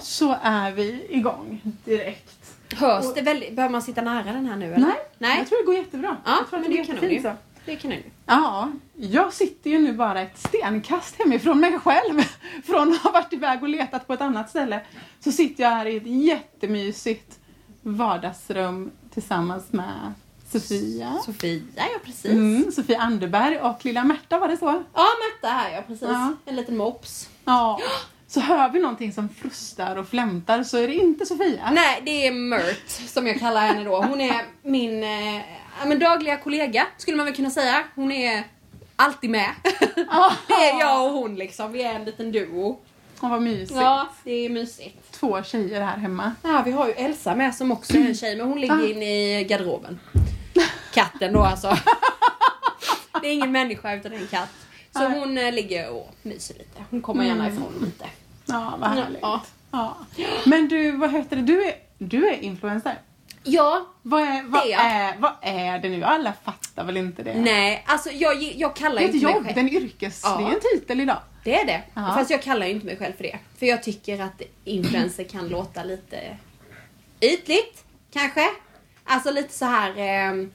så är vi igång direkt. Hörs det väldigt, behöver man sitta nära den här nu eller? Nej, Nej. jag tror det går jättebra. Ja, jag tror men det det går kan jättefint nog så. Det kan jag Ja, jag sitter ju nu bara ett stenkast hemifrån mig själv. Från att ha varit iväg och letat på ett annat ställe. Så sitter jag här i ett jättemysigt vardagsrum tillsammans med Sofia. Sofia, ja precis. Mm, Sofia Anderberg och lilla Märta, var det så? Ja, Märta här ja, precis. Ja. En liten mops. Ja. Så hör vi någonting som frustar och flämtar så är det inte Sofia. Nej, det är Mert som jag kallar henne då. Hon är min eh, men dagliga kollega, skulle man väl kunna säga. Hon är alltid med. det är jag och hon liksom. Vi är en liten duo. Åh, vad mysigt. Ja, det är mysigt. Två tjejer här hemma. Ja, vi har ju Elsa med som också är en tjej, men hon ligger inne i garderoben. Katten då alltså. Det är ingen människa utan en katt. Så Nej. hon eh, ligger och myser lite. Hon kommer gärna ifrån lite. Ja, vad härligt. Ja. Ja. Men du, vad heter det? Du är, du är influencer. Ja, Vad är, vad, Det är är, vad är det nu? Alla fattar väl inte det? nej, alltså jag, jag kallar ett inte mig jobb, själv. det är en yrkes... Ja. Det är en titel idag. Det är det. Ja. Fast jag kallar ju inte mig själv för det. För jag tycker att influencer kan låta lite ytligt, kanske. Alltså lite så här... ehm,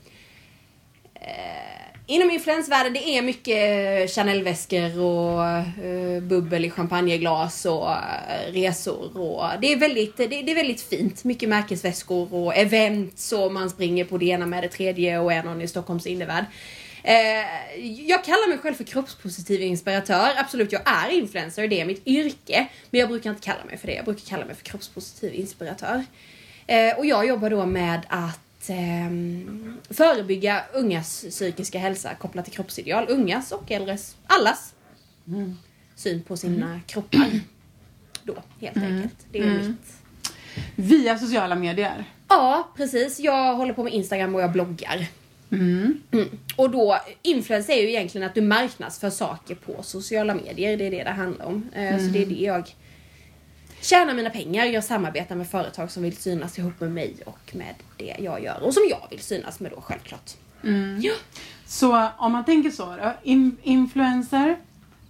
Eh, inom influensvärlden det är mycket eh, Chanel-väskor och uh, bubbel i champagneglas och uh, resor och det är, väldigt, det, det är väldigt fint. Mycket märkesväskor och events och man springer på det ena med det tredje och är någon i Stockholms innevärld. Uh, jag kallar mig själv för kroppspositiv inspiratör. Absolut, jag är influencer, det är mitt yrke. Men jag brukar inte kalla mig för det. Jag brukar kalla mig för kroppspositiv inspiratör. Och jag jobbar då med att ehm, förebygga ungas psykiska hälsa kopplat till kroppsideal. Ungas och äldres, allas syn på sina kroppar. Då, helt enkelt. Det är Mm. mitt. Via sociala medier. Ja, precis. Jag håller på med Instagram och jag bloggar. Mm. Mm. Och då, influencer är ju egentligen att du marknadsför saker på sociala medier. Det är det det handlar om. Eh, Så det är det jag tjänar mina pengar. Jag samarbetar med företag som vill synas ihop med mig och med det jag gör. Och som jag vill synas med då självklart. Ja. Så om man tänker så då. In, influencer,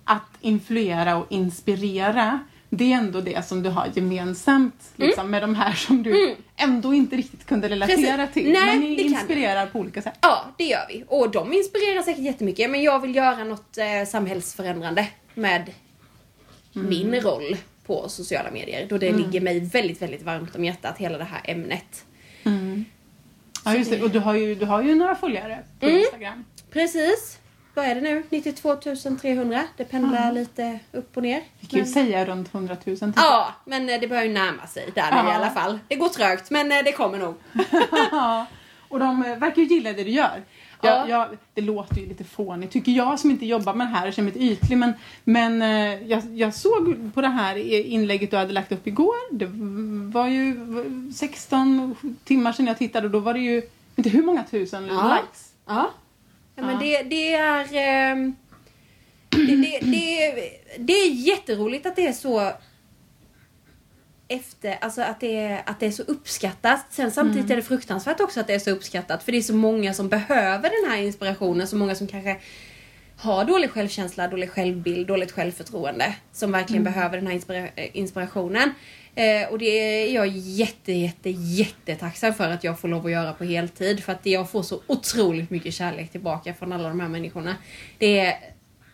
att influera och inspirera. Det är ändå det som du har gemensamt liksom, med de här som du ändå inte riktigt kunde relatera Precis. till. Nej, men ni inspirerar på olika sätt. Ja, det gör vi. Och de inspirerar säkert jättemycket. Men jag vill göra något eh, samhällsförändrande med min roll på sociala medier. Då det ligger mig väldigt, väldigt varmt om hjärtat, hela det här ämnet. Ja, just det. Och du har ju, du har ju några följare på Mm. Instagram. Precis. Vad är det nu? 92 300. Det pendlar lite upp och ner. Vi kan ju Men- säga runt 100 000. typ. Ja, men eh, det börjar ju närma sig där Ja. i alla fall. Det går trögt, men eh, det kommer nog. Och de eh, verkar ju gilla det du gör. Jag, Ja. jag, det låter ju lite fånigt tycker jag som inte jobbar med det här och känner mig ytlig men, men eh, jag, jag såg på det här inlägget du hade lagt upp igår. Det var ju 16 timmar sedan jag tittade och då var det ju inte hur många tusen Ja. likes. Ja. ja men det, det är... ehm, Det, det, det, det är jätteroligt att det är så efter, alltså att det, är, att det är så uppskattat. Sen samtidigt är det fruktansvärt också att det är så uppskattat. För det är så många som behöver den här inspirationen. Så många som kanske har dålig självkänsla, dålig självbild, dåligt självförtroende. Som verkligen behöver den här inspira- eh, inspirationen. Eh, och det är jag jätte, jätte, jättetacksam för att jag får lov att göra på heltid. För att jag får så otroligt mycket kärlek tillbaka från alla de här människorna. Det är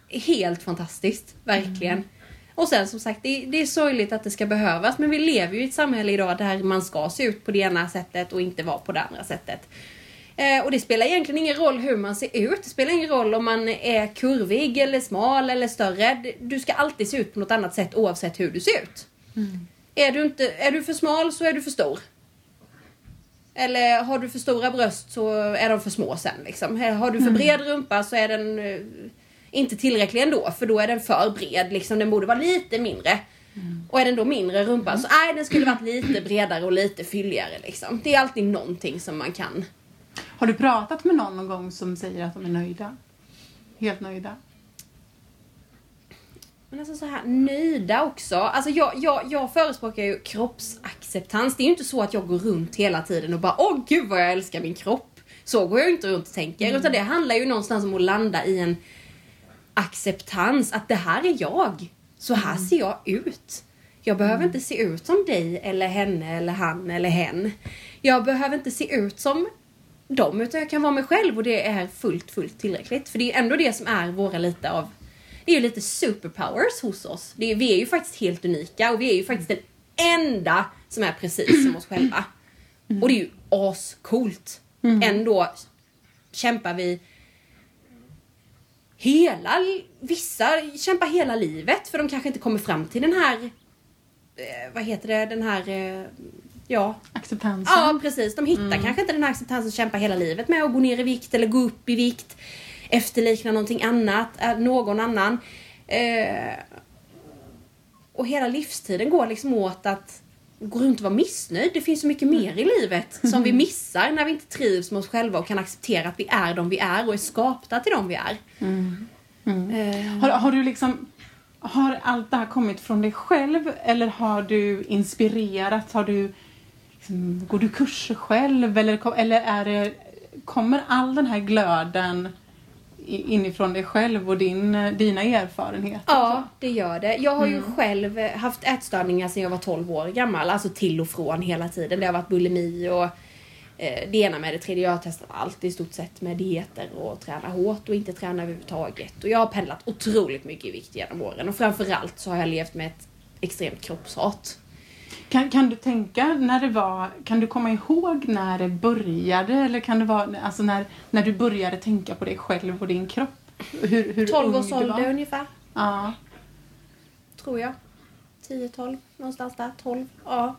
helt fantastiskt, verkligen. Och sen som sagt, det, det är sorgligt att det ska behövas. Men vi lever ju i ett samhälle idag där man ska se ut på det ena sättet och inte vara på det andra sättet. Eh, och det spelar egentligen ingen roll hur man ser ut. Det spelar ingen roll om man är kurvig eller smal eller större. Du ska alltid se ut på något annat sätt oavsett hur du ser ut. Är, du inte, är du för smal så är du för stor. Eller har du för stora bröst så är de för små sen. Liksom. Har du för bred rumpa så är den eh, inte tillräcklig ändå för då är den för bred. Liksom. Den borde vara lite mindre. Och är den då mindre rumpa så nej den skulle varit lite bredare och lite fylligare. Liksom. Det är alltid någonting som man kan Har du pratat med någon någon gång som säger att de är nöjda? Helt nöjda? Men alltså så här nöjda också. Alltså jag, jag, jag förespråkar ju kroppsacceptans. Det är ju inte så att jag går runt hela tiden och bara åh gud vad jag älskar min kropp. Så går jag inte runt och tänker. Utan det handlar ju någonstans om att landa i en acceptans. Att det här är jag. Så här ser jag ut. Jag behöver inte se ut som dig eller henne eller han eller hen. Jag behöver inte se ut som dem utan jag kan vara mig själv och det är fullt, fullt tillräckligt. För det är ändå det som är våra lite av det är ju lite superpowers hos oss. Är, vi är ju faktiskt helt unika och vi är ju faktiskt den enda som är precis som oss själva. Och det är ju ascoolt. Mm. Ändå kämpar vi hela, vissa kämpar hela livet för de kanske inte kommer fram till den här, eh, vad heter det, den här, eh, ja. Acceptansen. Ja precis, de hittar mm. kanske inte den här acceptansen kämpar hela livet med att gå ner i vikt eller gå upp i vikt. Efterlikna någonting annat, äh, någon annan. Eh, och hela livstiden går liksom åt att gå runt och vara missnöjd. Det finns så mycket mer i livet som vi missar när vi inte trivs med oss själva och kan acceptera att vi är de vi är och är skapta till de vi är. Mm. Mm. Uh. Har, har, du liksom har allt det här kommit från dig själv eller har du inspirerats? Har du, liksom, går du kurser själv eller, eller är det, kommer all den här glöden inifrån dig själv och din, dina erfarenheter? Ja, det gör det. Jag har mm. ju själv haft ätstörningar sedan jag var 12 år gammal. Alltså till och från hela tiden. Det har varit bulimi och eh, det ena med det tredje. Jag har testat allt i stort sett med dieter och träna hårt och inte träna överhuvudtaget. Och jag har pendlat otroligt mycket i vikt genom åren och framförallt så har jag levt med ett extremt kroppshat. Kan, kan du tänka när det var, kan du komma ihåg när det började eller kan det vara, alltså när, när du började tänka på dig själv och din kropp? Hur, hur 12 års ålder ungefär. Ja. Tror jag. 10-12, någonstans där. 12, ja.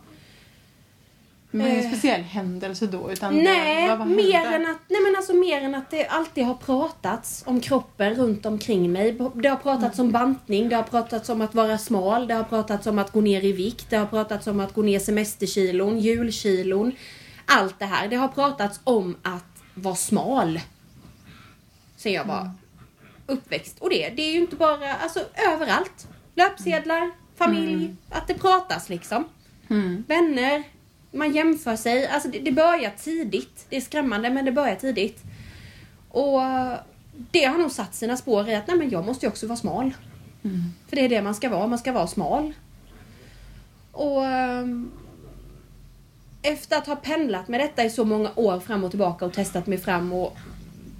Men en eh. speciell händelse då? Utan nej, det, mer än att, nej men alltså mer än att det alltid har pratats om kroppen runt omkring mig. Det har pratats mm. om bantning, det har pratats om att vara smal, det har pratats om att gå ner i vikt, det har pratats om att gå ner semesterkilon, julkilon. Allt det här. Det har pratats om att vara smal. Sen jag var mm. uppväxt. Och det, det är ju inte bara, alltså överallt. Löpsedlar, familj, mm. att det pratas liksom. Mm. Vänner, man jämför sig. Alltså det, det börjar tidigt. Det är skrämmande men det börjar tidigt. Och det har nog satt sina spår i att nej men jag måste ju också vara smal. Mm. För det är det man ska vara, man ska vara smal. Och um, efter att ha pendlat med detta i så många år fram och tillbaka och testat mig fram och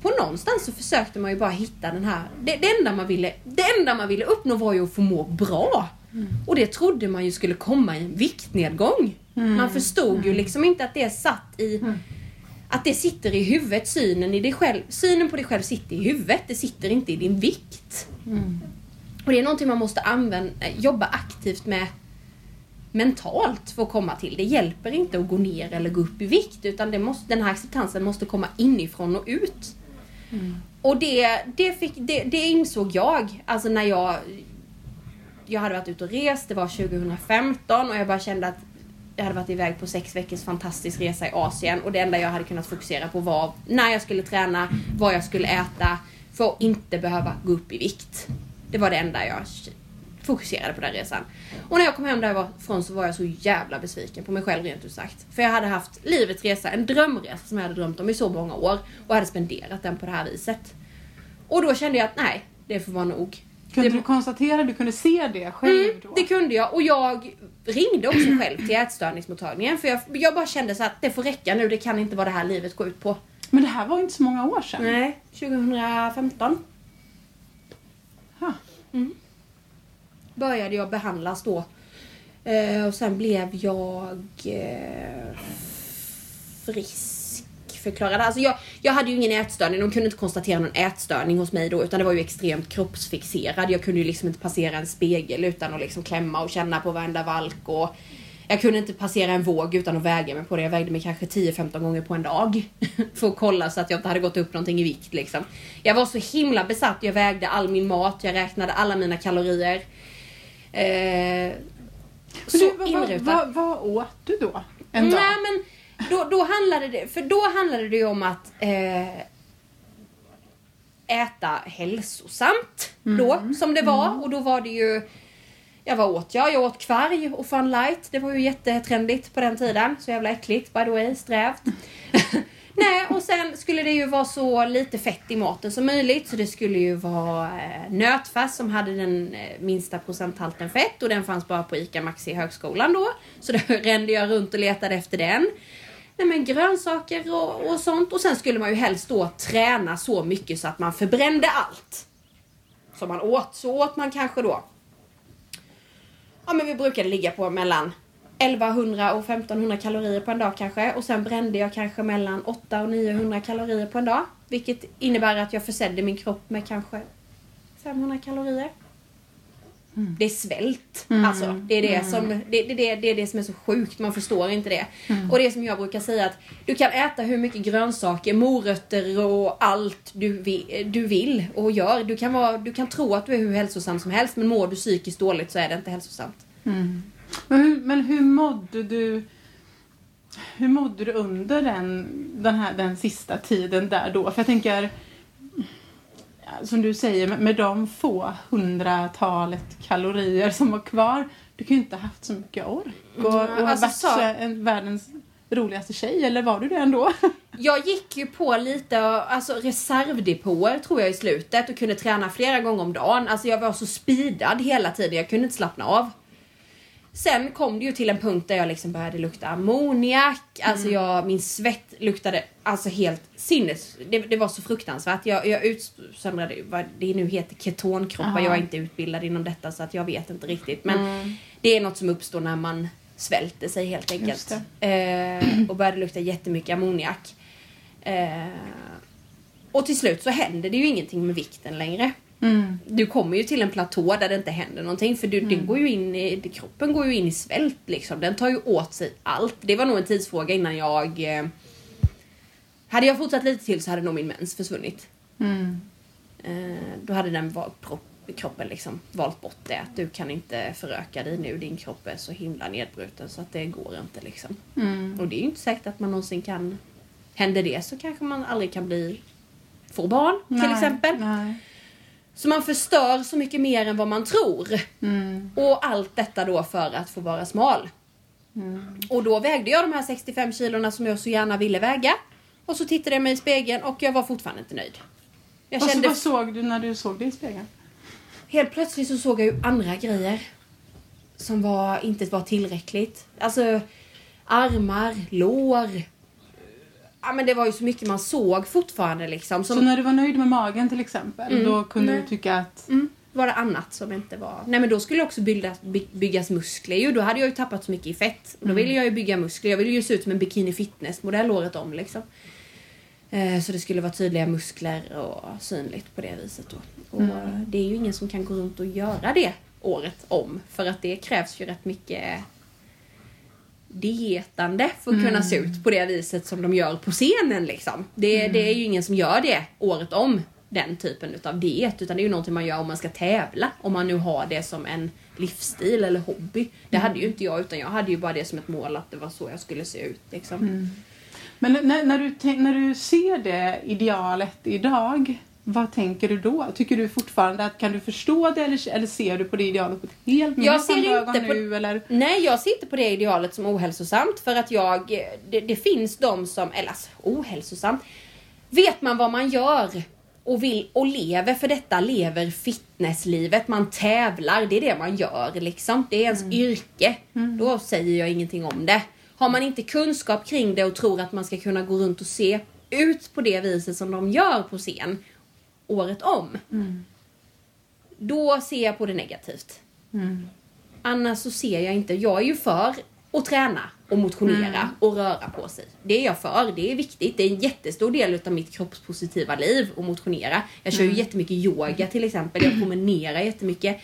på någonstans så försökte man ju bara hitta den här, det, det enda, man ville, det enda man ville uppnå var ju att få må bra. Mm. Och det trodde man ju skulle komma i en viktnedgång. Mm. Man förstod ju mm. liksom inte att det satt i mm. att det sitter i huvudet, synen, i dig själv, synen på dig själv sitter i huvudet, det sitter inte i din vikt. Mm. Och det är någonting man måste använda, jobba aktivt med mentalt för att komma till. Det hjälper inte att gå ner eller gå upp i vikt utan måste, den här acceptansen måste komma inifrån och ut. Mm. Och det, det, fick, det, det insåg jag, alltså när jag jag hade varit ute och rest, det var 2015 och jag bara kände att jag hade varit iväg på sex veckors fantastisk resa i Asien och det enda jag hade kunnat fokusera på var när jag skulle träna, vad jag skulle äta för att inte behöva gå upp i vikt. Det var det enda jag fokuserade på den resan. Och när jag kom hem därifrån så var jag så jävla besviken på mig själv rent ut sagt. För jag hade haft livets resa, en drömresa som jag hade drömt om i så många år och hade spenderat den på det här viset. Och då kände jag att nej, det får vara nog. Kunde det... du konstatera, du kunde se det själv mm, då? det kunde jag och jag ringde också själv till ätstörningsmottagningen för jag, jag bara kände så att det får räcka nu, det kan inte vara det här livet går ut på. Men det här var inte så många år sedan? Nej, 2015. Ha. Mm. Började jag behandlas då. Eh, och sen blev jag eh, frisk förklarade. Alltså jag, jag hade ju ingen ätstörning, de kunde inte konstatera någon ätstörning hos mig då utan det var ju extremt kroppsfixerad. Jag kunde ju liksom inte passera en spegel utan att liksom klämma och känna på varenda valk och jag kunde inte passera en våg utan att väga mig på det. Jag vägde mig kanske 10-15 gånger på en dag. för att kolla så att jag inte hade gått upp någonting i vikt liksom. Jag var så himla besatt. Jag vägde all min mat, jag räknade alla mina kalorier. Eh, så du, vad, vad, vad åt du då? En dag? Nej men då, då handlade det, för då handlade det om att eh, äta hälsosamt mm. då, som det var. Mm. Och då var det ju Ja vad åt jag? Jag åt kvarg och Fun Light. Det var ju jättetrendigt på den tiden. Så jävla äckligt by the way, strävt. Nej, och sen skulle det ju vara så lite fett i maten som möjligt. Så det skulle ju vara eh, nötfärs som hade den eh, minsta procenthalten fett och den fanns bara på ICA Maxi högskolan då. Så då rände jag runt och letade efter den. Nej men grönsaker och, och sånt. Och sen skulle man ju helst då träna så mycket så att man förbrände allt. Som man åt. Så åt man kanske då. Ja men vi brukade ligga på mellan 1100 och 1500 kalorier på en dag kanske. Och sen brände jag kanske mellan 800 och 900 kalorier på en dag. Vilket innebär att jag försedde min kropp med kanske 500 kalorier. Mm. Det är svält. Mm. Alltså, det, är det, mm. som, det, det, det, det är det som är så sjukt. Man förstår inte det. Mm. Och det är som jag brukar säga att du kan äta hur mycket grönsaker, morötter och allt du du vill och gör. Du kan, vara, du kan tro att du är hur hälsosam som helst men mår du psykiskt dåligt så är det inte hälsosamt. Mm. Men hur, men hur mådde du hur mådde du under den, den, här, den sista tiden där då? För jag tänker, som du säger, med, de få hundratalet kalorier som var kvar, du kan ju inte ha haft så mycket ork och, och mm, alltså, varit så... en, världens roligaste tjej, eller var du det ändå? jag gick ju på lite alltså reservdepåer tror jag i slutet och kunde träna flera gånger om dagen. Alltså jag var så speedad hela tiden, jag kunde inte slappna av. Sen kom det ju till en punkt där jag liksom började lukta ammoniak. Alltså mm. jag, min svett luktade alltså helt sinnes... Det, det var så fruktansvärt. Jag, jag utsöndrade vad det nu heter ketonkroppar. Aha. Jag är inte utbildad inom detta så att jag vet inte riktigt. Men mm. det är något som uppstår när man svälter sig helt enkelt. Eh, och började lukta jättemycket ammoniak. Eh, och till slut så händer det ju ingenting med vikten längre. Mm. Du kommer ju till en platå där det inte händer någonting för du, mm. går ju in i, kroppen går ju in i svält liksom. Den tar ju åt sig allt. Det var nog en tidsfråga innan jag... Eh, hade jag fortsatt lite till så hade nog min mens försvunnit. Mm. Eh, då hade den valt, kroppen liksom valt bort det. Att du kan inte föröka dig nu. Din kropp är så himla nedbruten så att det går inte liksom. Mm. Och det är ju inte säkert att man någonsin kan... Händer det så kanske man aldrig kan bli... Få barn nej, till exempel. Nej. Så man förstör så mycket mer än vad man tror. Mm. Och allt detta då för att få vara smal. Mm. Och då vägde jag de här 65 kilorna som jag så gärna ville väga. Och så tittade jag mig i spegeln och jag var fortfarande inte nöjd. Jag kände... Vad såg du när du såg dig i spegeln? Helt plötsligt så såg jag ju andra grejer. Som var, inte var tillräckligt. Alltså armar, lår, Ja men det var ju så mycket man såg fortfarande liksom. Som... Så när du var nöjd med magen till exempel, mm. då kunde Nej. du tycka att... Mm. Var det annat som inte var... Nej men då skulle också byggas, byggas muskler ju. Då hade jag ju tappat så mycket i fett. Då ville jag ju bygga muskler. Jag ville ju se ut som en bikini fitness modell året om liksom. Eh, så det skulle vara tydliga muskler och synligt på det viset då. Och mm. det är ju ingen som kan gå runt och göra det året om. För att det krävs ju rätt mycket dietande för att mm. kunna se ut på det viset som de gör på scenen. Liksom. Det, mm. det är ju ingen som gör det året om, den typen av diet. Utan det är ju någonting man gör om man ska tävla. Om man nu har det som en livsstil eller hobby. Det mm. hade ju inte jag utan jag hade ju bara det som ett mål att det var så jag skulle se ut. Liksom. Mm. Men när, när, du, när du ser det idealet idag vad tänker du då? Tycker du fortfarande att kan du förstå det eller, eller ser du på det idealet på ett helt jag ser inte på, nu? Eller? Nej, jag ser inte på det idealet som ohälsosamt för att jag, det, det finns de som, eller alltså ohälsosamt. Vet man vad man gör och vill och lever för detta, lever fitnesslivet, man tävlar, det är det man gör liksom. Det är ens mm. yrke. Mm. Då säger jag ingenting om det. Har man inte kunskap kring det och tror att man ska kunna gå runt och se ut på det viset som de gör på scen året om. Mm. Då ser jag på det negativt. Mm. Annars så ser jag inte. Jag är ju för att träna och motionera mm. och röra på sig. Det är jag för. Det är viktigt. Det är en jättestor del av mitt kroppspositiva liv att motionera. Jag kör ju mm. jättemycket yoga till exempel. Jag promenerar jättemycket.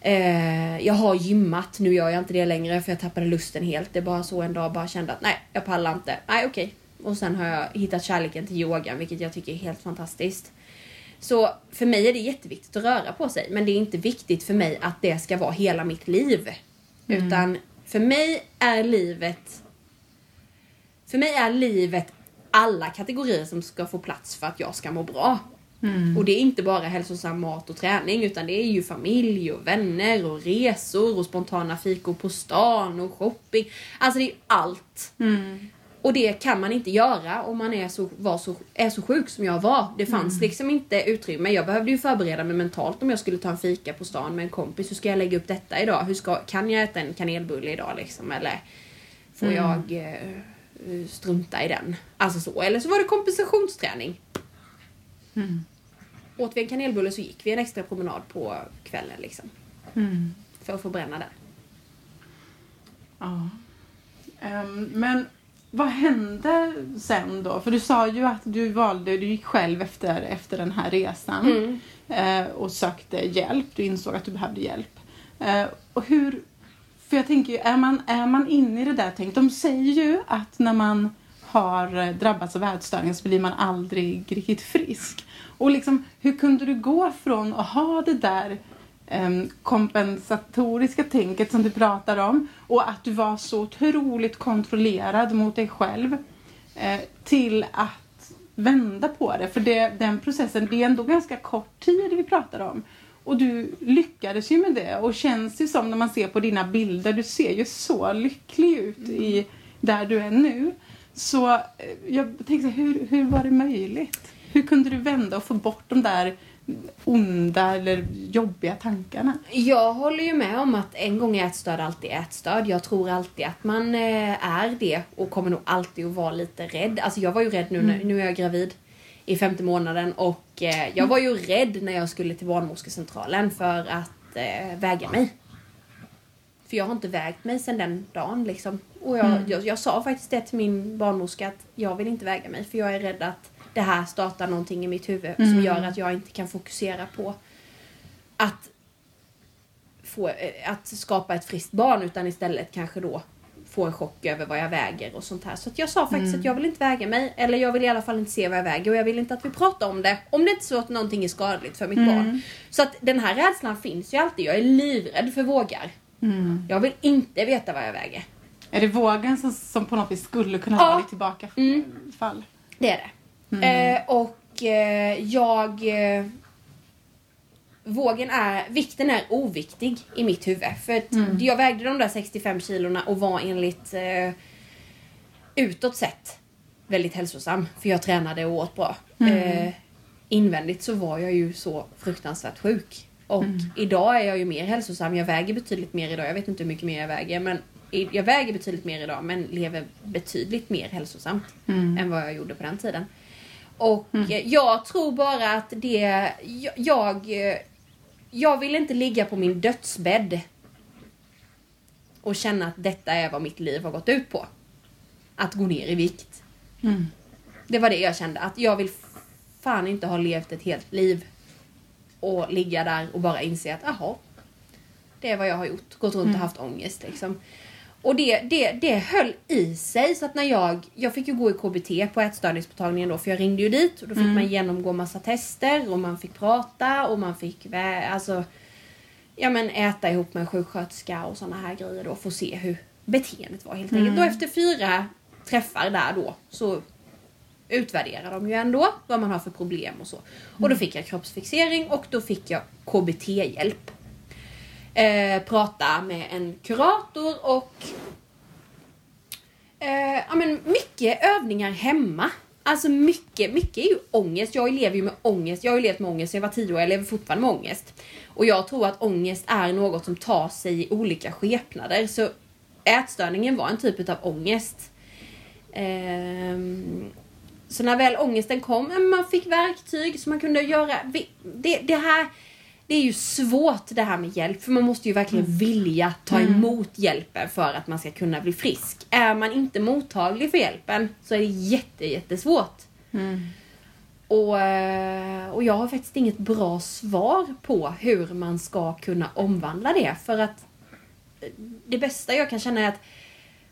Eh, jag har gymmat. Nu gör jag inte det längre för jag tappade lusten helt. Det är bara så en dag bara kände att nej, jag pallar inte. Nej, okej. Okay. Och sen har jag hittat kärleken till yogan, vilket jag tycker är helt fantastiskt. Så för mig är det jätteviktigt att röra på sig. Men det är inte viktigt för mig att det ska vara hela mitt liv. Mm. Utan för mig är livet... För mig är livet alla kategorier som ska få plats för att jag ska må bra. Mm. Och det är inte bara hälsosam mat och träning utan det är ju familj och vänner och resor och spontana fikor på stan och shopping. Alltså det är allt. Mm. Och det kan man inte göra om man är så, var så, är så sjuk som jag var. Det fanns Mm. liksom inte utrymme. Jag behövde ju förbereda mig mentalt om jag skulle ta en fika på stan med en kompis. Hur ska jag lägga upp detta idag? Hur ska, kan jag äta en kanelbulle idag liksom? Eller får Mm. jag eh, strunta i den? Alltså så. Eller så var det kompensationsträning. Mm. Åt vi en kanelbulle så gick vi en extra promenad på kvällen liksom. Mm. För att förbränna den. Ja. Ehm, men vad hände sen då? För du sa ju att du valde, du gick själv efter, efter den här resan Mm. eh, och sökte hjälp. Du insåg att du behövde hjälp. Eh, och hur, för jag tänker ju, är man, är man inne i det där tänk, de säger ju att när man har eh, drabbats av ätstörningar så blir man aldrig riktigt frisk. Och liksom, hur kunde du gå från att ha det där kompensatoriska tänket som du pratar om och att du var så otroligt kontrollerad mot dig själv eh, till att vända på det. För det, den processen, det är ändå ganska kort tid vi pratar om. Och du lyckades ju med det och känns ju som när man ser på dina bilder, du ser ju så lycklig ut i där du är nu. Så eh, jag tänkte, hur, hur var det möjligt? Hur kunde du vända och få bort de där onda eller jobbiga tankarna? Jag håller ju med om att en gång är ätstörd alltid ätstörd. Jag tror alltid att man eh, är det och kommer nog alltid att vara lite rädd. Alltså jag var ju rädd nu, när, nu är jag gravid i femte månaden och eh, jag var ju rädd när jag skulle till barnmorskecentralen för att eh, väga mig. För jag har inte vägt mig sedan den dagen liksom. Och jag, Mm. jag, jag sa faktiskt det till min barnmorska att jag vill inte väga mig för jag är rädd att det här startar någonting i mitt huvud som Mm. gör att jag inte kan fokusera på att få, eh, att skapa ett friskt barn utan istället kanske då få en chock över vad jag väger och sånt här. Så jag sa faktiskt Mm. att jag vill inte väga mig eller jag vill i alla fall inte se vad jag väger och jag vill inte att vi pratar om det om det inte är så att någonting är skadligt för mitt Mm. barn. Så att den här rädslan finns ju alltid. Jag är livrädd för vågar. Mm. Jag vill inte veta vad jag väger. Är det vågen som, som på något vis skulle kunna Ja. vara ditt tillbakafall? Det är det. Mm. Eh, och eh, jag... Eh, vågen är... Vikten är oviktig i mitt huvud. För att Mm. jag vägde de där 65 kilorna och var enligt eh, utåt sett väldigt hälsosam. För jag tränade och åt bra. Mm. Eh, invändigt så var jag ju så fruktansvärt sjuk. Och Mm. idag är jag ju mer hälsosam. Jag väger betydligt mer idag. Jag vet inte hur mycket mer jag väger. Men jag väger betydligt mer idag men lever betydligt mer hälsosamt Mm. än vad jag gjorde på den tiden. Och eh, jag tror bara att det... Jag, jag, jag vill inte ligga på min dödsbädd och känna att detta är vad mitt liv har gått ut på. Att gå ner i vikt. Mm. Det var det jag kände. Att jag vill fan inte ha levt ett helt liv och ligga där och bara inse att jaha, det är vad jag har gjort. Gått runt och haft ångest liksom. Och det, det, det höll i sig så att när jag, jag fick ju gå i KBT på ätstörningsmottagningen då för jag ringde ju dit och då fick man genomgå massa tester och man fick prata och man fick alltså, ja men äta ihop med en sjuksköterska och såna här grejer då för att se hur beteendet var helt enkelt. Och efter fyra träffar där då så utvärderar de ju ändå vad man har för problem och så. Och då fick jag kroppsfixering och då fick jag KBT-hjälp. Eh, prata med en kurator och eh, ja, men mycket övningar hemma. Alltså mycket, mycket är ju ångest. Jag lever ju med ångest. Jag har ju levt med ångest sedan jag var tio år. Jag lever fortfarande med ångest. Och jag tror att ångest är något som tar sig i olika skepnader. Så ätstörningen var en typ av ångest. Ehm, så när väl ångesten kom, man fick verktyg så man kunde göra... Det, det här... Det är ju svårt det här med hjälp för man måste ju verkligen vilja ta emot hjälpen för att man ska kunna bli frisk. Är man inte mottaglig för hjälpen så är det jätte, jättesvårt. Mm. Och, eh, och jag har faktiskt inget bra svar på hur man ska kunna omvandla det. För att eh, det bästa jag kan känna är att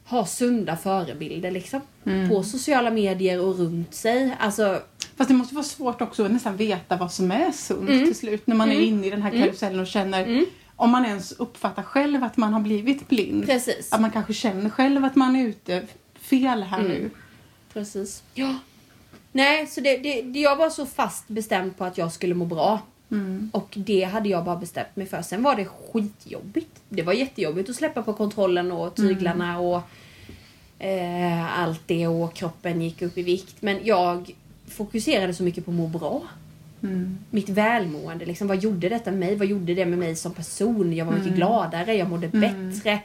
ha sunda förebilder liksom. Mm. På sociala medier och runt sig. Alltså, Fast det måste vara svårt också att nästan veta vad som är sunt Mm. till slut. När man är Mm. inne i den här karusellen och känner, Mm. om man ens uppfattar själv att man har blivit blind. precis. Att man kanske känner själv att man är ute fel här Mm. nu. Precis. Ja. Nej, så det, det, jag var så fast bestämd på att jag skulle må bra. Mm. Och det hade jag bara bestämt mig för. Sen var det skitjobbigt. Det var jättejobbigt att släppa på kontrollen och tyglarna och eh, allt det och kroppen gick upp i vikt. Men jag fokuserade så mycket på att må bra. Mm. Mitt välmående, liksom, vad gjorde detta med mig? Vad gjorde det med mig som person? Jag var mycket Mm. gladare, jag mådde Mm. bättre.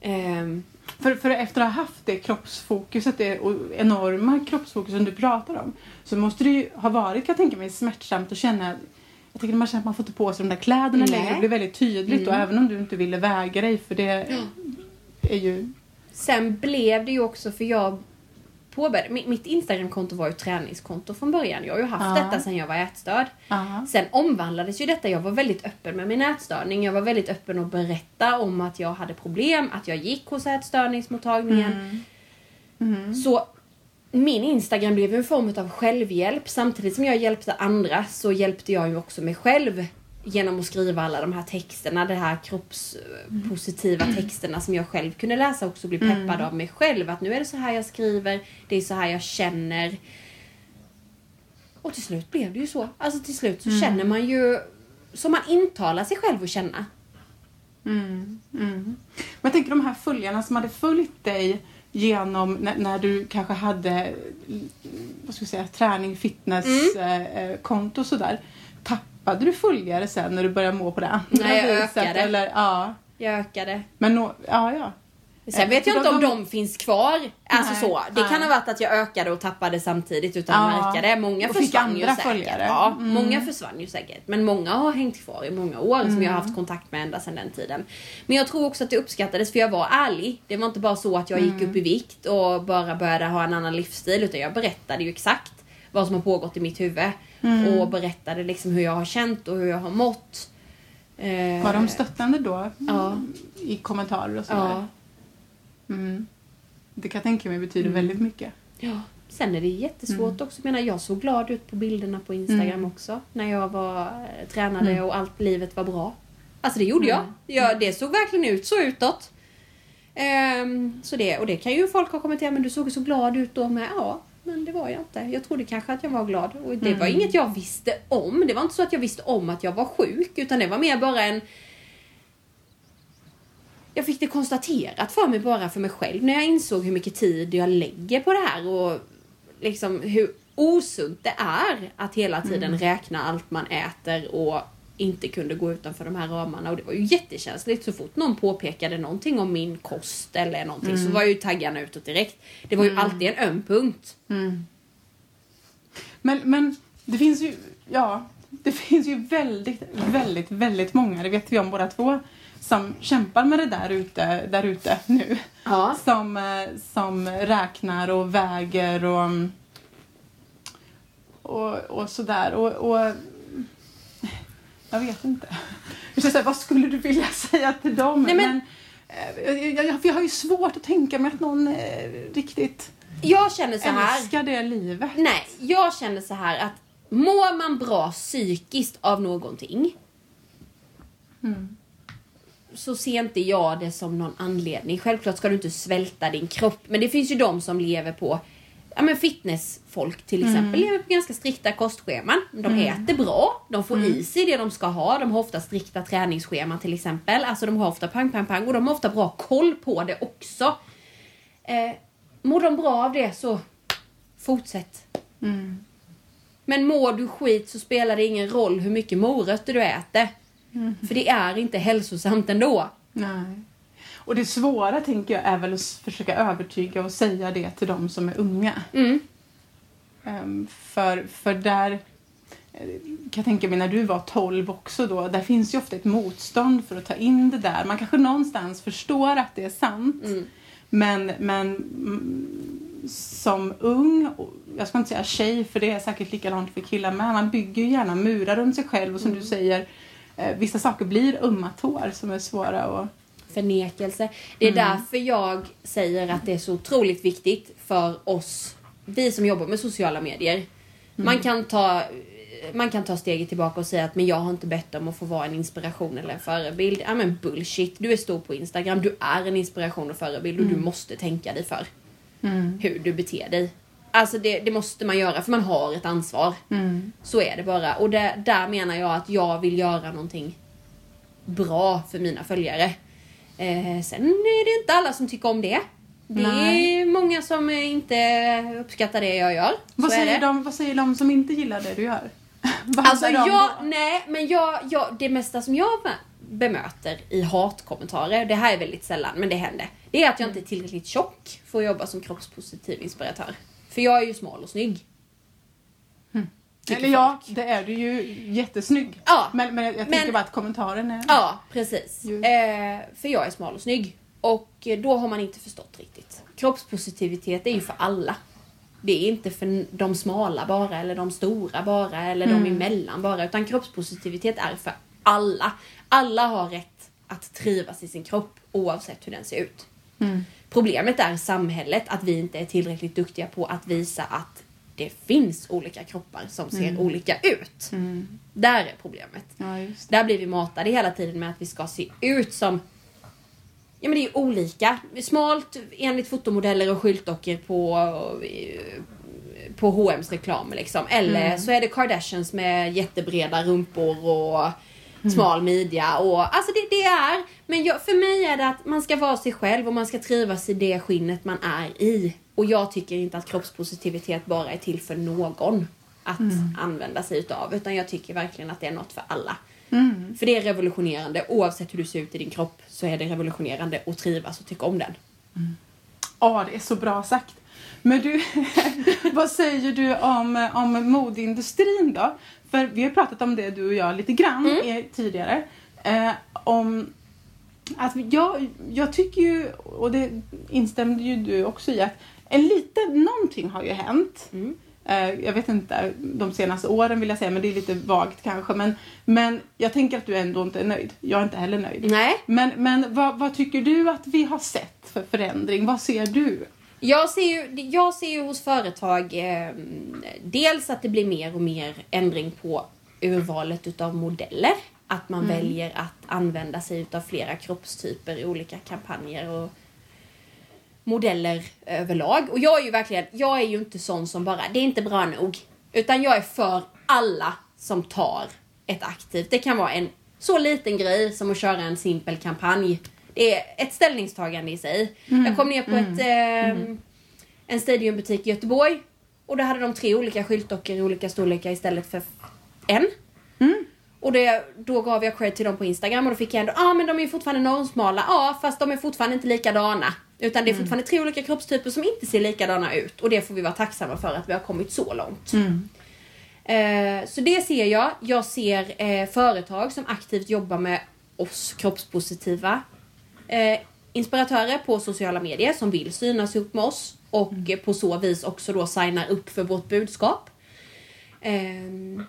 Ehm, För, för efter att ha haft det kroppsfokuset, det och enorma kroppsfokus som du pratar om, så måste det ju ha varit, kan jag tänka mig, smärtsamt att känna jag tycker man känner att man får ta på sig de där kläderna Nej. längre, det blir väldigt tydligt och Mm. även om du inte ville väga dig för det är ju... Sen blev det ju också för jag påbörjade, mi- mitt Instagramkonto var ju träningskonto från början. Jag har ju haft Ja. detta sedan jag var ätstörd. Ja. Sen omvandlades ju detta. Jag var väldigt öppen med min ätstörning. Jag var väldigt öppen att berätta om att jag hade problem, att jag gick hos ätstörningsmottagningen. Mm. Mm. Så min Instagram blev en form av självhjälp. Samtidigt som jag hjälpte andra så hjälpte jag ju också mig själv genom att skriva alla de här texterna, de här kroppspositiva texterna som jag själv kunde läsa också bli peppad Mm. av mig själv. Att nu är det så här jag skriver, det är så här jag känner. Och till slut blev det ju så. Alltså till slut så Mm. känner man ju som man intalar sig själv att känna. Mm, mm. Men jag tänker de här följarna som hade följt dig genom när, när du kanske hade mm, vad ska jag säga, träning, fitness, Mm. eh, eh, konto och sådär. Tappade du följare sen när du började må på det andra Nej, jag viset? ökade. Eller, ja. Jag ökade. Men nå, ja, ja. Sen vet jag inte om de- finns kvar. Alltså Nej, så. Det kan ha varit att jag ökade och tappade samtidigt utan att Ja, märka det. Många och försvann ju säkert. följare. Ja, Mm. många försvann ju säkert. Men många har hängt kvar i många år som jag har Mm. haft kontakt med ända sedan den tiden. Men jag tror också att det uppskattades för jag var ärlig. Det var inte bara så att jag gick Mm. upp i vikt och bara började ha en annan livsstil utan jag berättade ju exakt vad som har pågått i mitt huvud. Mm. Och berättade liksom hur jag har känt och hur jag har mått. Eh, Var de stöttande då? Ja. I kommentarer och sådär? Ja. Mm. Det kan jag tänka mig betyder Mm. väldigt mycket. Ja. Sen är det jättesvårt Mm. också. Jag menar, jag såg glad ut på bilderna på Instagram Mm. också. När jag var eh, tränade Mm. och allt livet var bra. Alltså det gjorde Mm. jag. jag. Det såg verkligen ut så utåt. Ehm, så det, och det kan ju folk ha kommenterat, men du såg så glad ut då med. Ja, men det var jag inte. Jag trodde kanske att jag var glad. Och det var Mm. inget jag visste om. Det var inte så att jag visste om att jag var sjuk, utan det var mer bara en jag fick det konstaterat för mig bara för mig själv när jag insåg hur mycket tid jag lägger på det här och liksom hur osunt det är att hela tiden Mm. räkna allt man äter och inte kunde gå utanför de här ramarna och det var ju jättekänsligt så fort någon påpekade någonting om min kost eller någonting så Mm. var ju taggarna utåt direkt. Det var ju Mm. alltid en öm punkt. Mm. Men, men det finns ju, ja, det finns ju väldigt, väldigt, väldigt många, det vet vi om båda två, som kämpar med det där ute, där ute nu. Ja. Som, eh, som räknar och väger och, och, och sådär. Och, och jag vet inte. Jag säga, vad skulle du vilja säga till dem? Nej, men- eh, jag, jag, jag har ju svårt att tänka mig att någon eh, riktigt Jag känner så här. älskar det livet. Nej, jag känner så här att mår man bra psykiskt av någonting Mm. så ser inte jag det som någon anledning. Självklart ska du inte svälta din kropp, men det finns ju de som lever på Ja men fitnessfolk till exempel lever på ganska strikta kostscheman. De äter bra, de får i sig det de ska ha. De har ofta strikta träningsscheman till exempel. Alltså de har ofta pang, pang, pang och de har ofta bra koll på det också. Eh, mår de bra av det så fortsätt. Mm. Men mår du skit så spelar det ingen roll hur mycket morötter du äter. För det är inte hälsosamt ändå. Nej. Och det svåra tänker jag är väl att försöka övertyga och säga det till de som är unga. Mm. Ehm, för, för där eh, kan jag tänka mig när du var 12 också då, där finns ju ofta ett motstånd för att ta in det där. Man kanske någonstans förstår att det är sant. Mm. Men, men mm, som ung, jag ska inte säga tjej för det är säkert likadant för killar med, man bygger ju gärna murar runt sig själv och som Mm. du säger, eh, vissa saker blir ömma tår som är svåra att Förnekelse. Det är därför jag säger att det är så otroligt viktigt för oss, vi som jobbar med sociala medier. Man, kan ta, man kan ta steget tillbaka och säga att men jag har inte bett om att få vara en inspiration eller en förebild. Ja men bullshit, du är stor på Instagram, du är en inspiration och förebild och du måste tänka dig för hur du beter dig. Alltså det, det måste man göra för man har ett ansvar. Mm. Så är det bara. Och det, där menar jag att jag vill göra någonting bra för mina följare. Eh, sen är det inte alla som tycker om det. Det Nej. är många som inte uppskattar det jag gör. Vad säger, de, vad säger de som inte gillar det du gör? Vad Alltså jag, då? nej men jag, jag, det mesta som jag be- bemöter i hatkommentarer, det här är väldigt sällan men det händer. Det är att jag inte är tillräckligt tjock för att jobba som kroppspositiv inspiratör. För jag är ju smal och snygg. Eller ja, folk. det är du ju jättesnygg. Ja. Men, men jag, Men- tänker bara att kommentaren är... Ja, precis. Eh, för jag är smal och snygg. Och eh, då har man inte förstått riktigt. Kroppspositivitet är ju för alla. Det är inte för de smala bara, eller de stora bara, eller de emellan bara. Utan kroppspositivitet är för alla. Alla har rätt att trivas i sin kropp oavsett hur den ser ut. Mm. Problemet är samhället, att vi inte är tillräckligt duktiga på att visa att det finns olika kroppar som ser olika ut. Mm. Där är problemet. Ja. Där blir vi matade hela tiden med att vi ska se ut som Ja men det är ju olika. Smalt enligt fotomodeller och skyltdockor på, på H&M's reklam liksom. Eller så är det Kardashians med jättebreda rumpor och smal midja. Och, alltså det, det är, men jag, för mig är det att man ska vara sig själv och man ska trivas i det skinnet man är i. Och jag tycker inte att kroppspositivitet bara är till för någon att använda sig utav. Utan jag tycker verkligen att det är något för alla. Mm. För det är revolutionerande. Oavsett hur du ser ut i din kropp så är det revolutionerande att trivas och tycka om den. Ja, det är så bra sagt. Men du, vad säger du om, om modeindustrin då? För vi har pratat om det du och jag lite grann Mm. tidigare. Eh, om att jag, jag tycker ju, och det instämde ju du också i, att en liten, någonting har ju hänt. Mm. Eh, jag vet inte, de senaste åren vill jag säga, men det är lite vagt kanske. Men, men jag tänker att du ändå inte är nöjd. Jag är inte heller nöjd. Nej, Men, men vad, vad tycker du att vi har sett för förändring? Vad ser du? jag ser ju, jag ser ju hos företag eh, dels att det blir mer och mer ändring på urvalet utav modeller. Att man väljer att använda sig utav flera kroppstyper i olika kampanjer och modeller överlag. Och jag är ju verkligen, jag är ju inte sån som bara, det är inte bra nog. Utan jag är för alla som tar ett aktivt. Det kan vara en så liten grej som att köra en simpel kampanj. Det är ett ställningstagande i sig. Jag kom ner på ett, eh, en Stadiumbutik i Göteborg. Och då hade de tre olika skyltdockor i olika storlekar istället för en. Och det, då gav jag cred till dem på Instagram och då fick jag ändå, ja ah, men de är ju fortfarande normsmala, ja fast de är fortfarande inte likadana. Utan det är fortfarande tre olika kroppstyper som inte ser likadana ut. Och det får vi vara tacksamma för att vi har kommit så långt. Eh, så det ser jag. Jag ser eh, företag som aktivt jobbar med oss kroppspositiva eh, inspiratörer på sociala medier som vill synas ihop med oss och eh, på så vis också då signar upp för vårt budskap. Ehm,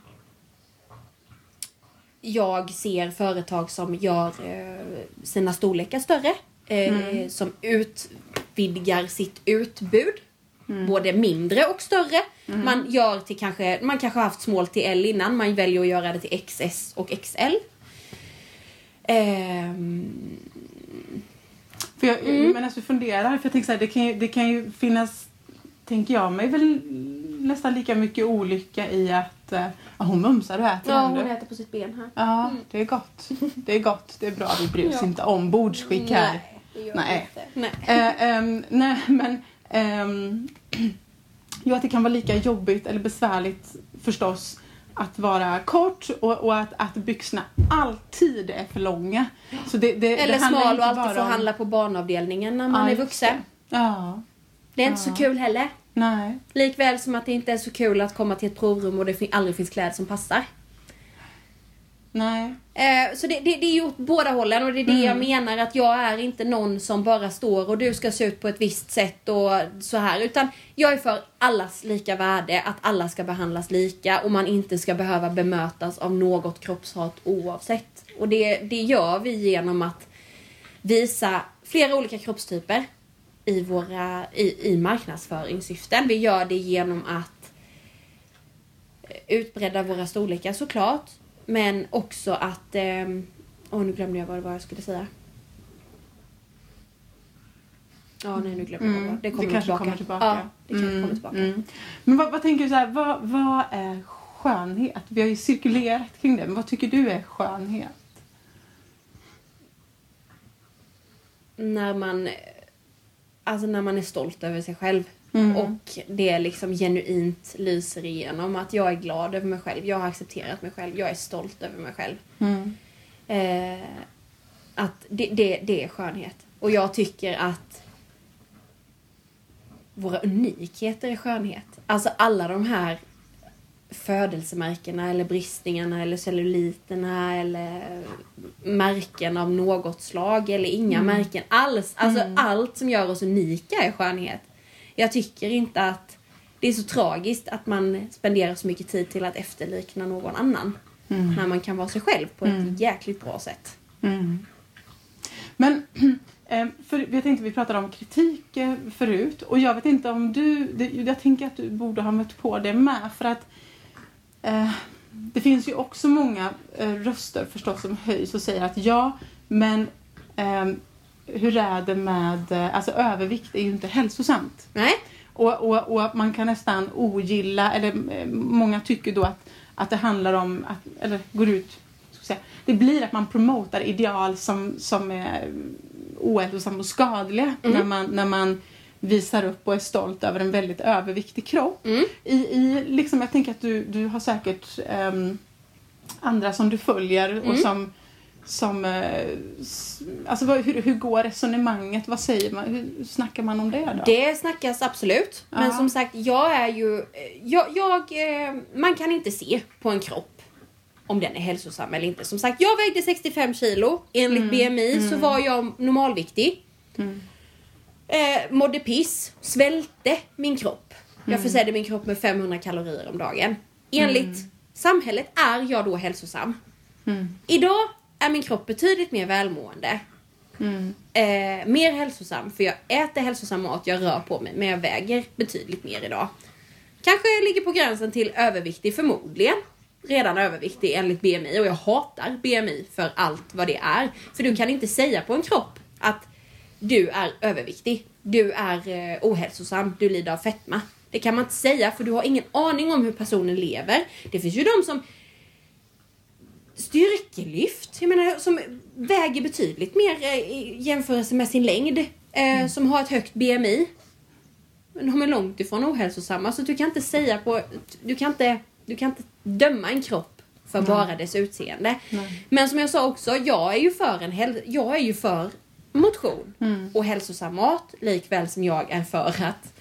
jag ser företag som gör eh, sina storlekar större. Eh, Som utvidgar sitt utbud. Både mindre och större. Man gör till kanske, man kanske har haft small till L innan. Man väljer att göra det till XS och XL. Ehm, För jag, Mm. Men alltså funderar, för jag tänker så här, det kan, ju, det kan ju finnas, tänker jag mig, väl nästan lika mycket olycka i att eh, ja, hon mumsar och äter ja, ändå. hon äter på sitt ben här. Ja, det är gott. Det är gott, det är bra. Vi bryr oss inte om bordsskick här. Nej, Nej. Nej. Eh, ehm, nej, men ehm, jo, att det kan vara lika jobbigt eller besvärligt förstås att vara kort och, och att, att byxorna alltid är för långa. Så det, det, Eller det smal och alltid om- handla på barnavdelningen när man Ja, är vuxen. Ja, Det är inte Ja. så kul heller. Nej. Likväl som att det inte är så kul att komma till ett provrum och det aldrig finns kläder som passar. Nej. Eh, så det, det, det är åt båda hållen och det är det jag menar att jag är inte någon som bara står och du ska se ut på ett visst sätt och så här. Utan jag är för allas lika värde, att alla ska behandlas lika och man inte ska behöva bemötas av något kroppshat oavsett. Och det, det gör vi genom att visa flera olika kroppstyper i, våra, i, i marknadsföringssyften. Vi gör det genom att utbredda våra storlekar såklart. Men också att... ehm, Åh, nu glömde jag vad det var jag skulle säga. Ja, nej nu glömde jag vad det var. Det kommer kanske tillbaka. kommer tillbaka. Ja, det kanske Mm, kommer tillbaka. mm. Men vad, vad tänker du så här, vad, vad är skönhet? Vi har ju cirkulerat kring det, men vad tycker du är skönhet? När man eh, alltså när man är stolt över sig själv. Mm. Och det liksom genuint lyser igenom att jag är glad över mig själv. Jag har accepterat mig själv. Jag är stolt över mig själv. Mm. Eh, att det, det, det är skönhet. Och jag tycker att våra unikheter är skönhet. Alltså alla de här födelsemärkena eller bristningarna eller celluliterna eller märken av något slag eller inga märken alls. Alltså allt som gör oss unika är skönhet. Jag tycker inte att det är så tragiskt att man spenderar så mycket tid till att efterlikna någon annan. När man kan vara sig själv på ett jäkligt bra sätt. Mm. Men eh, för, jag tänkte vi pratade om kritik eh, förut och jag vet inte om du, jag tänker att du borde ha mött på det med för att eh, det finns ju också många eh, röster förstås som höjs och säger att ja, men eh, hur är det med, eh, alltså övervikt är ju inte hälsosamt. Nej? Och, och, och man kan nästan ogilla, eller eh, många tycker då att, att det handlar om, att, eller går ut, ska säga, det blir att man promotar ideal som, som är ohälsosamma och skadliga när, man, när man visar upp och är stolt över en väldigt överviktig kropp. Mm. I, i, liksom, jag tänker att du, du har säkert ehm, andra som du följer och Mm. som som, eh, alltså hur, hur går resonemanget? Vad säger man? Hur snackar man om det då? Det snackas absolut. Men Ja. som sagt, jag är ju... eh, Jag, jag, eh, man kan inte se på en kropp om den är hälsosam eller inte. Som sagt, jag vägde 65 kilo. Enligt BMI så var jag normalviktig. Mm. Eh, mådde piss. Svälte min kropp. Jag försedde min kropp med 500 kalorier om dagen. Enligt samhället är jag då hälsosam. Mm. Idag är min kropp betydligt mer välmående. Mm. Eh, mer hälsosam, för jag äter hälsosam mat, jag rör på mig, men jag väger betydligt mer idag. Kanske ligger på gränsen till överviktig, förmodligen. Redan överviktig enligt BMI och jag hatar BMI för allt vad det är. För du kan inte säga på en kropp att du är överviktig, du är eh, ohälsosam, du lider av fetma. Det kan man inte säga för du har ingen aning om hur personen lever. Det finns ju de som styrkelyft, jag menar som väger betydligt mer eh, i jämförelse med sin längd. Eh, Som har ett högt BMI. Men de är långt ifrån ohälsosamma. Så du kan inte säga på... Du kan inte, du kan inte döma en kropp för bara dess utseende. Nej. Men som jag sa också, jag är ju för en jag är ju för motion Mm. och hälsosam mat likväl som jag är för att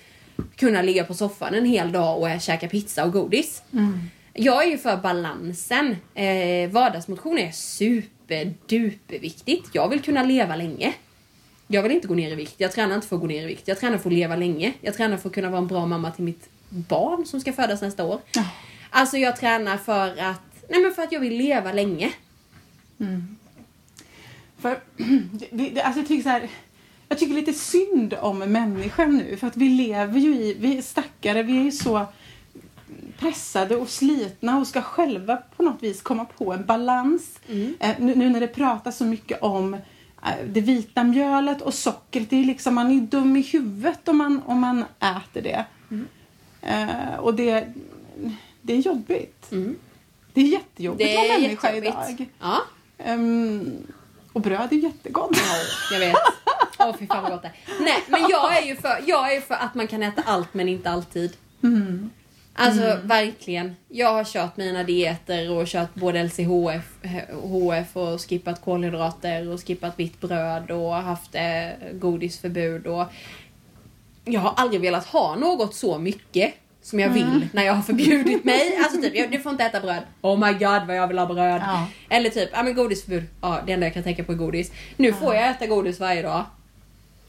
kunna ligga på soffan en hel dag och käka pizza och godis. Mm. Jag är ju för balansen. Eh, vardagsmotion är superduperviktigt. Jag vill kunna leva länge. Jag vill inte gå ner i vikt. Jag tränar inte för att gå ner i vikt. Jag tränar för att leva länge. Jag tränar för att kunna vara en bra mamma till mitt barn som ska födas nästa år. Ja. Alltså jag tränar för att, nej men för att jag vill leva länge. För, det, det, alltså jag, tycker så här, jag tycker lite synd om människan nu för att vi lever ju i, vi stackare, vi är ju så pressade och slitna och ska själva på något vis komma på en balans. Eh, nu, nu när det pratas så mycket om eh, det vita mjölet och sockret, det är liksom, man är dum i huvudet om man, om man äter det. Eh, och det, det är jobbigt. Mm. Det är jättejobbigt att vara människa idag. Ja, Ehm, och bröd är jättegott. jag vet. Åh fy fan vad gott det är. Nej men jag är ju för, jag är för att man kan äta allt men inte alltid. Mm. Alltså verkligen. Jag har kört mina dieter och kört både LCHF HF och skippat kolhydrater och skippat vitt bröd och haft eh, godisförbud och jag har aldrig velat ha något så mycket som jag vill när jag har förbjudit mig. Alltså typ, jag, du får inte äta bröd. Oh my god vad jag vill ha bröd. Ja. Eller typ, ja men godisförbud. Ja, det enda jag kan tänka på är godis. Nu får jag äta godis varje dag.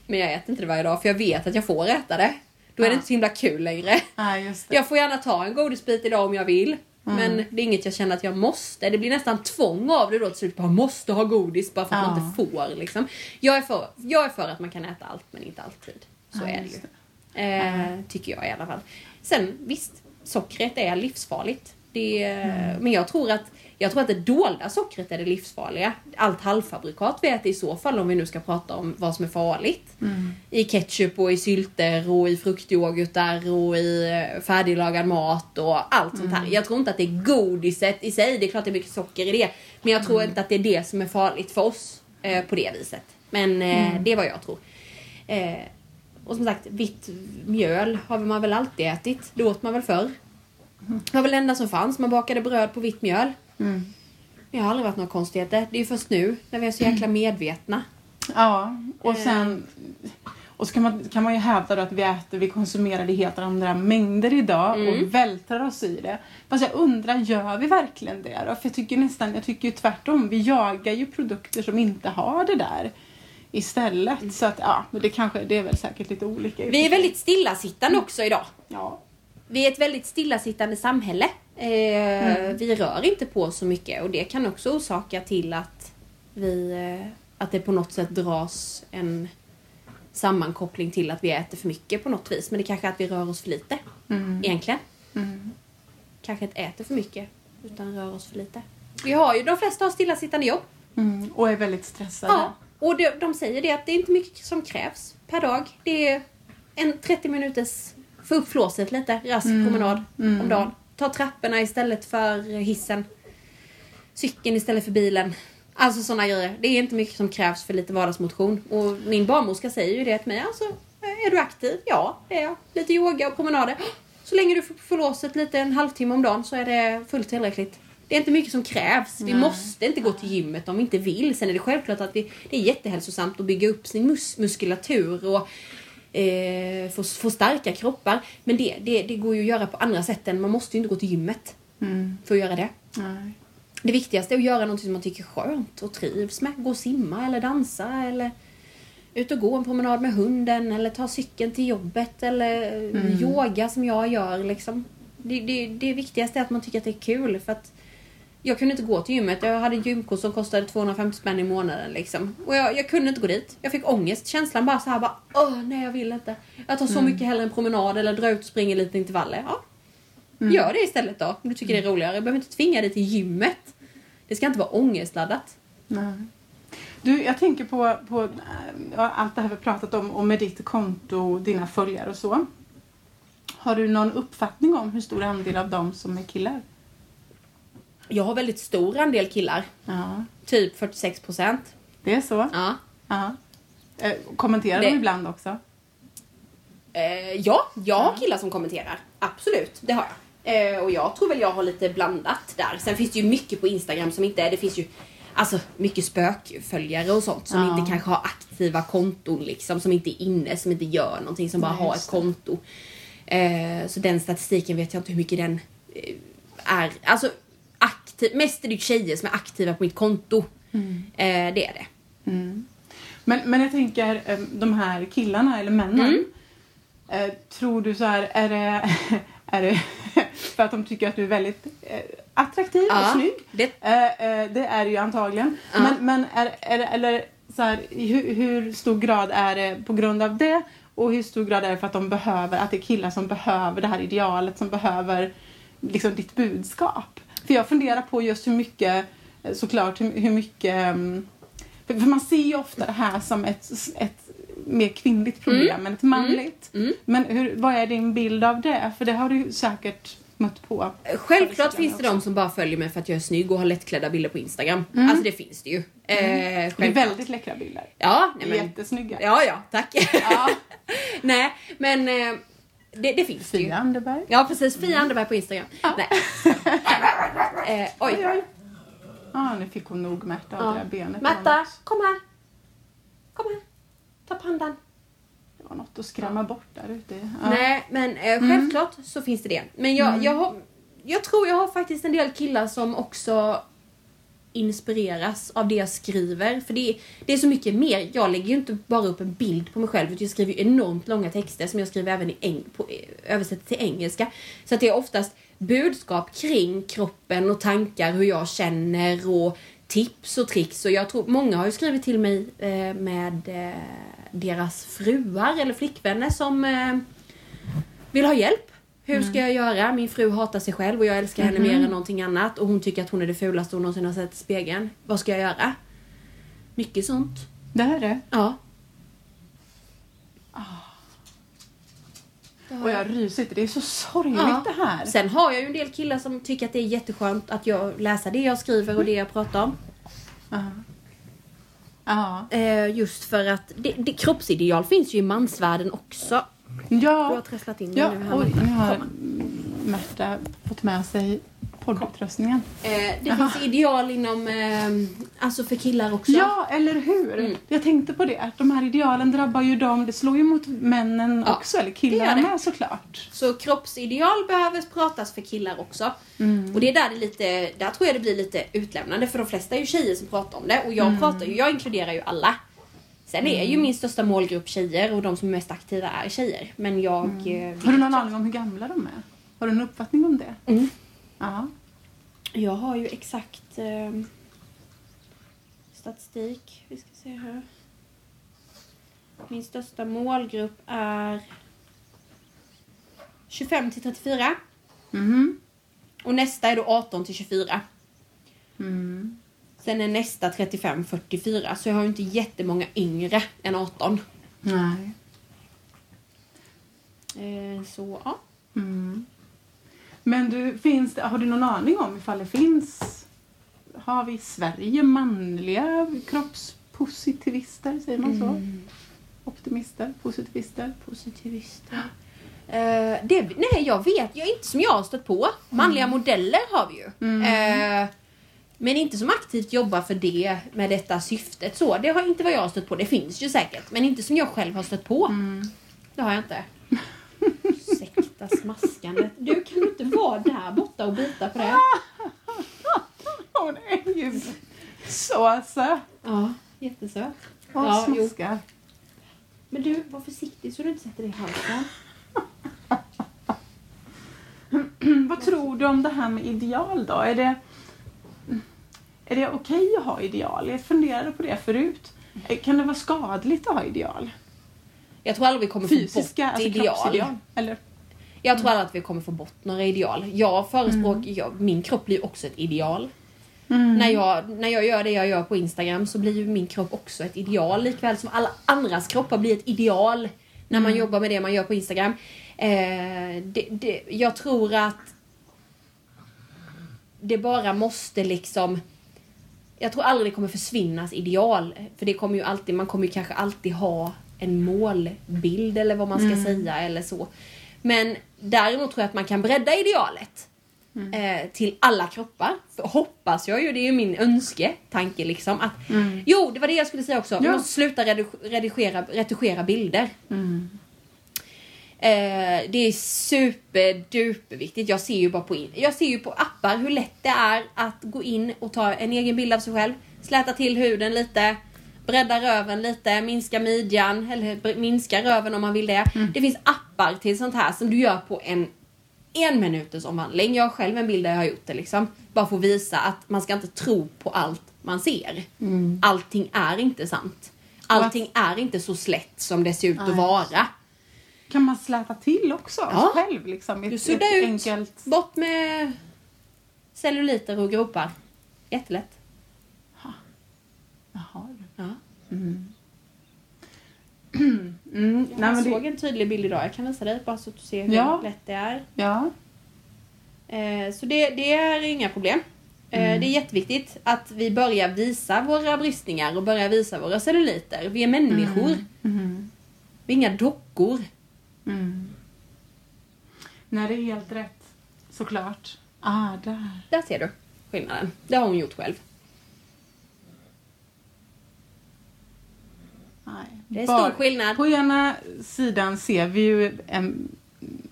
Men jag äter inte det varje dag för jag vet att jag får äta det. Då är det Ja. inte så himla kul längre. Jag får gärna ta en godisbit idag om jag vill. Men det är inget jag känner att jag måste. Det blir nästan tvång av det då till slut. Man måste ha godis bara för att Ja. man inte får. Liksom. Jag, är för, jag är för att man kan äta allt men inte alltid. Så Ja, är det ju. Eh, tycker jag i alla fall. Sen visst, sockret är livsfarligt. Det, Men jag tror att jag tror att det dolda sockret är det livsfarliga. Allt halvfabrikat vi äter i så fall om vi nu ska prata om vad som är farligt. I ketchup och i sylter och i fruktyoghurtar och i eh, färdiglagad mat och allt sånt här. Jag tror inte att det är godiset i sig. Det är klart det är mycket socker i det. Men jag tror inte att det är det som är farligt för oss eh, på det viset. Men eh, det är vad jag tror. Eh, Och som sagt, vitt mjöl har man väl alltid ätit. Det åt man väl förr. Det var väl det enda som fanns. Man bakade bröd på vitt mjöl. Mm. Det har aldrig varit några konstigheter. Det är ju först nu, när vi är så jäkla medvetna. Ja, och sen... Och så kan man, kan man ju hävda då att vi äter, vi konsumerar i helt andra mängder idag Mm. och vältrar oss i det. Fast jag undrar, gör vi verkligen det då? För jag tycker nästan, jag tycker ju tvärtom. Vi jagar ju produkter som inte har det där istället. Så att ja, men det kanske, det är väl säkert lite olika. Vi är väldigt stillasittande också idag. Ja. Vi är ett väldigt stillasittande samhälle. Eh, Vi rör inte på så mycket och det kan också orsaka till att vi eh, att det på något sätt dras en sammankoppling till att vi äter för mycket på något vis. Men det kanske är att vi rör oss för lite Mm. egentligen. Mm. Kanske inte äter för mycket utan rör oss för lite. Vi har ju, de flesta har stillasittande jobb. Mm. Och är väldigt stressade. Ja, och de, de säger det att det är inte mycket som krävs per dag. Det är en 30 minuters, få upp flåset lite, rask promenad Mm. om dagen. Ta trapporna istället för hissen. Cykeln istället för bilen. Alltså sådana grejer. Det är inte mycket som krävs för lite vardagsmotion. Och min barnmorska säger ju det till mig. Alltså, är du aktiv? Ja, det är jag. Lite yoga och promenader. Så länge du får flåset lite en halvtimme om dagen så är det fullt tillräckligt. Det är inte mycket som krävs. Vi Nej. måste inte gå till gymmet om vi inte vill. Sen är det självklart att vi, det är jättehälsosamt att bygga upp sin mus muskulatur och eh, få, få starka kroppar. Men det, det, det går ju att göra på andra sätt än man måste ju inte gå till gymmet Mm. för att göra det. Nej. Det viktigaste är att göra något som man tycker är skönt och trivs med. Gå och simma eller dansa eller ut och gå en promenad med hunden eller ta cykeln till jobbet eller yoga som jag gör liksom. Det, det, det viktigaste är att man tycker att det är kul för att jag kunde inte gå till gymmet. Jag hade gymkort som kostade 250 spänn i månaden liksom. Och jag, jag kunde inte gå dit. Jag fick ångest. Känslan bara så här bara åh nej jag vill inte. Jag tar så mycket hellre en promenad eller drar ut och springer lite intervaller. Ja, Gör det istället då, om du tycker det är roligare. Jag behöver inte tvinga dig till gymmet. Det ska inte vara ångestladdat. Nej. Du, jag tänker på, på äh, allt det här vi pratat om och med ditt konto, dina följare och så. Har du någon uppfattning om hur stor andel av dem som är killar? Jag har väldigt stor andel killar. Ja, Typ 46 procent. det är så. Ja. Ja. Eh, kommenterar Det- de ibland också? Eh, ja, jag har killar som kommenterar. Absolut, det har jag. Eh, och jag tror väl jag har lite blandat där. Sen finns det ju mycket på Instagram som inte är... Det finns ju alltså, mycket spökföljare och sånt som Ja. inte kanske har aktiva konton liksom. Som inte är inne, som inte gör någonting, som bara Nej, har ett konto. Eh, så den statistiken vet jag inte hur mycket den är. Alltså, aktiv, mest är det tjejer som är aktiva på mitt konto. Eh, det är det. Mm. Men, men jag tänker, eh, de här killarna eller männen. Mm. Eh, tror du så här, är det, är det för att de tycker att du är väldigt eh, attraktiv Ja, och snygg? det- Eh, eh, det är det ju antagligen. Ja. Men, men är, är eller så här, hur, hur stor grad är det på grund av det? Och hur stor grad är det för att de behöver, att det är killar som behöver det här idealet, som behöver liksom ditt budskap? För jag funderar på just hur mycket, eh, såklart, hur, hur mycket mm, för, för man ser ju ofta det här som ett, ett mer kvinnligt problem än ett manligt. Mm. Men hur, vad är din bild av det? För det har du säkert mött på. Självklart finns det de som bara följer mig för att jag är snygg och har lättklädda bilder på Instagram. Alltså det finns det ju. Eh, Det är väldigt läckra bilder. Ja, nej, men, Jättesnygga. ja, ja, tack. Ja. nej, men eh, det, det finns det ju. Fia Anderberg. Ja, precis. Fia Anderberg på Instagram. Nej. eh, oj. Oj, oj. Ja, nu fick hon nog Märta av Ja. det där benet. Märta, kom här. Kom här. Ta pandan. Det var något att skrämma bort där ute. Ja. Nej, men eh, självklart så finns det det. Men jag, jag, har, jag tror jag har faktiskt en del killar som också inspireras av det jag skriver. För det, det är så mycket mer. Jag lägger ju inte bara upp en bild på mig själv utan jag skriver ju enormt långa texter som jag skriver även i eng, på, översätter till engelska. Så att det är oftast budskap kring kroppen och tankar, hur jag känner och tips och tricks. Och jag tror många har ju skrivit till mig eh, med eh, deras fruar eller flickvänner som eh, vill ha hjälp. Hur ska jag göra? Min fru hatar sig själv och jag älskar henne mer än någonting annat. Och hon tycker att hon är det fulaste hon någonsin har sett i spegeln. Vad ska jag göra? Mycket sånt. Det här är det. Ja. Och jag ryser inte. Det är så sorgligt Ja. det här. Sen har jag ju en del killar som tycker att det är jätteskönt att jag läser det jag skriver och det jag pratar om. Ja. Ja. Eh, just för att det, det, kroppsideal finns ju i mansvärlden också. Du har Ja, trasslat in dig ja nu här. oj, nu har. Märta fått med sig poddutrustningen. Eh, det finns ideal inom, eh, alltså för killar också. Ja, eller hur? Mm. Jag tänkte på det, att de här idealen drabbar ju dem, det slår ju mot männen Ja, också, eller det killarna det. med såklart. Så kroppsideal behöver pratas för killar också. Mm. Och det är där det lite, där tror jag det blir lite utlämnande för de flesta är ju tjejer som pratar om det och jag Mm. pratar ju, jag inkluderar ju alla. Sen är ju min största målgrupp tjejer och de som är mest aktiva är tjejer. Men jag... eh, Mm. Har du någon aning om hur gamla de är? Har du en uppfattning om det? Mm. Ja. Jag har ju exakt eh, statistik. Vi ska se här. Min största målgrupp är 25 till 34 Mhm. och nästa är då 18 till 24. Mm. Sen är nästa 35-44 så jag har ju inte jättemånga yngre än 18. Nej. Eh, så ja. Mm. Men du, finns det, har du någon aning om ifall det finns, har vi i Sverige manliga kroppspositivister, säger man så? Mm. Optimister, positivister? Positivister. Eh, det, nej, jag vet. Jag inte som jag har stött på. Manliga modeller har vi ju. Mm. Eh, men inte som aktivt jobbar för det med detta syftet. Så, det har inte vad jag har stött på. Det finns ju säkert. Men inte som jag själv har stött på. Mm. Det har jag inte. Ursäkta smaskandet. Du, kan inte vara där borta och bita på det? Hon är ju så söt Ja, jättesöt. och Ja, jo. smaskar. Men du, var försiktig så du inte sätter dig i halsen. Vad tror du om det här med ideal då? Är det, är det okej att ha ideal? Jag funderade på det förut. Kan det vara skadligt att ha ideal? Jag tror aldrig vi kommer få Fysiska, bort alltså ideal. kroppsideal? Eller? Jag tror aldrig att vi kommer få bort några ideal. Jag förespråkar, Mm. jag, min kropp blir också ett ideal. När, jag, när jag gör det jag gör på Instagram så blir ju min kropp också ett ideal likväl som alla andras kroppar blir ett ideal när man jobbar med det man gör på Instagram. Eh, det, det, jag tror att det bara måste liksom jag tror aldrig det kommer försvinnas ideal. För det kommer ju alltid, man kommer ju kanske alltid ha en målbild eller vad man ska säga eller så. Men däremot tror jag att man kan bredda idealet. Eh, till alla kroppar. För hoppas jag ju, det är ju min önsketanke liksom. Att, Jo, det var det jag skulle säga också. Ja. måste sluta redu- redigera, retuschera bilder. Mm. Eh, det är superduperviktigt. Jag ser ju bara på, in, jag ser ju på appar hur lätt det är att gå in och ta en egen bild av sig själv. Släta till huden lite. Bredda röven lite, minska midjan, eller minska röven om man vill det. Det finns appar till sånt här som du gör på en en minuters omvandling. Jag har själv en bild där jag har gjort det liksom. Bara för att visa att man ska inte tro på allt man ser. Allting är inte sant. Allting är inte så slätt som det ser ut att Nej. vara. Kan man släta till också Ja. själv? Liksom, i Du ett- suddar ett ut. Enkelt... Bort med celluliter och gropar. Jättelätt. Jaha. Ja. Mm. Nej, Jag men såg det... en tydlig bild idag. Jag kan visa dig bara så att du ser hur Ja. lätt det är. Ja. Eh, så det, det är inga problem. Eh, Mm. Det är jätteviktigt att vi börjar visa våra bristningar och börjar visa våra celluliter. Vi är människor. Mm. Vi är inga dockor. Mm. Nej, det är helt rätt. Såklart. Ah, där. Där ser du skillnaden. Det har hon gjort själv. Nej. Det är Bara- stor skillnad. På ena sidan ser vi ju en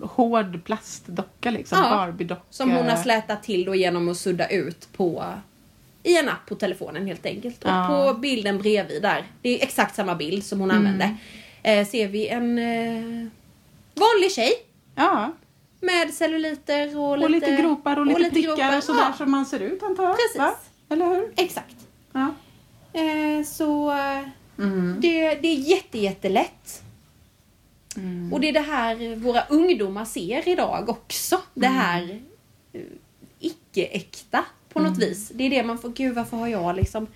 hård plastdocka liksom. Ja, Barbie-docka. Som hon har slätat till då genom att sudda ut på i en app på telefonen helt enkelt. Och Ja. på bilden bredvid där, det är exakt samma bild som hon använde, eh, ser vi en eh, vanlig tjej Ja, med celluliter och lite, och lite gropar och lite prickar gropar. och sådär Ja, som man ser ut antar jag. Precis. Va? Eller hur? Exakt. Ja. Eh, så Mm. det, det är jätte, jättelätt. Mm. Och det är det här våra ungdomar ser idag också. Det här eh, icke-äkta på något vis. Det är det man får, gud varför har jag liksom...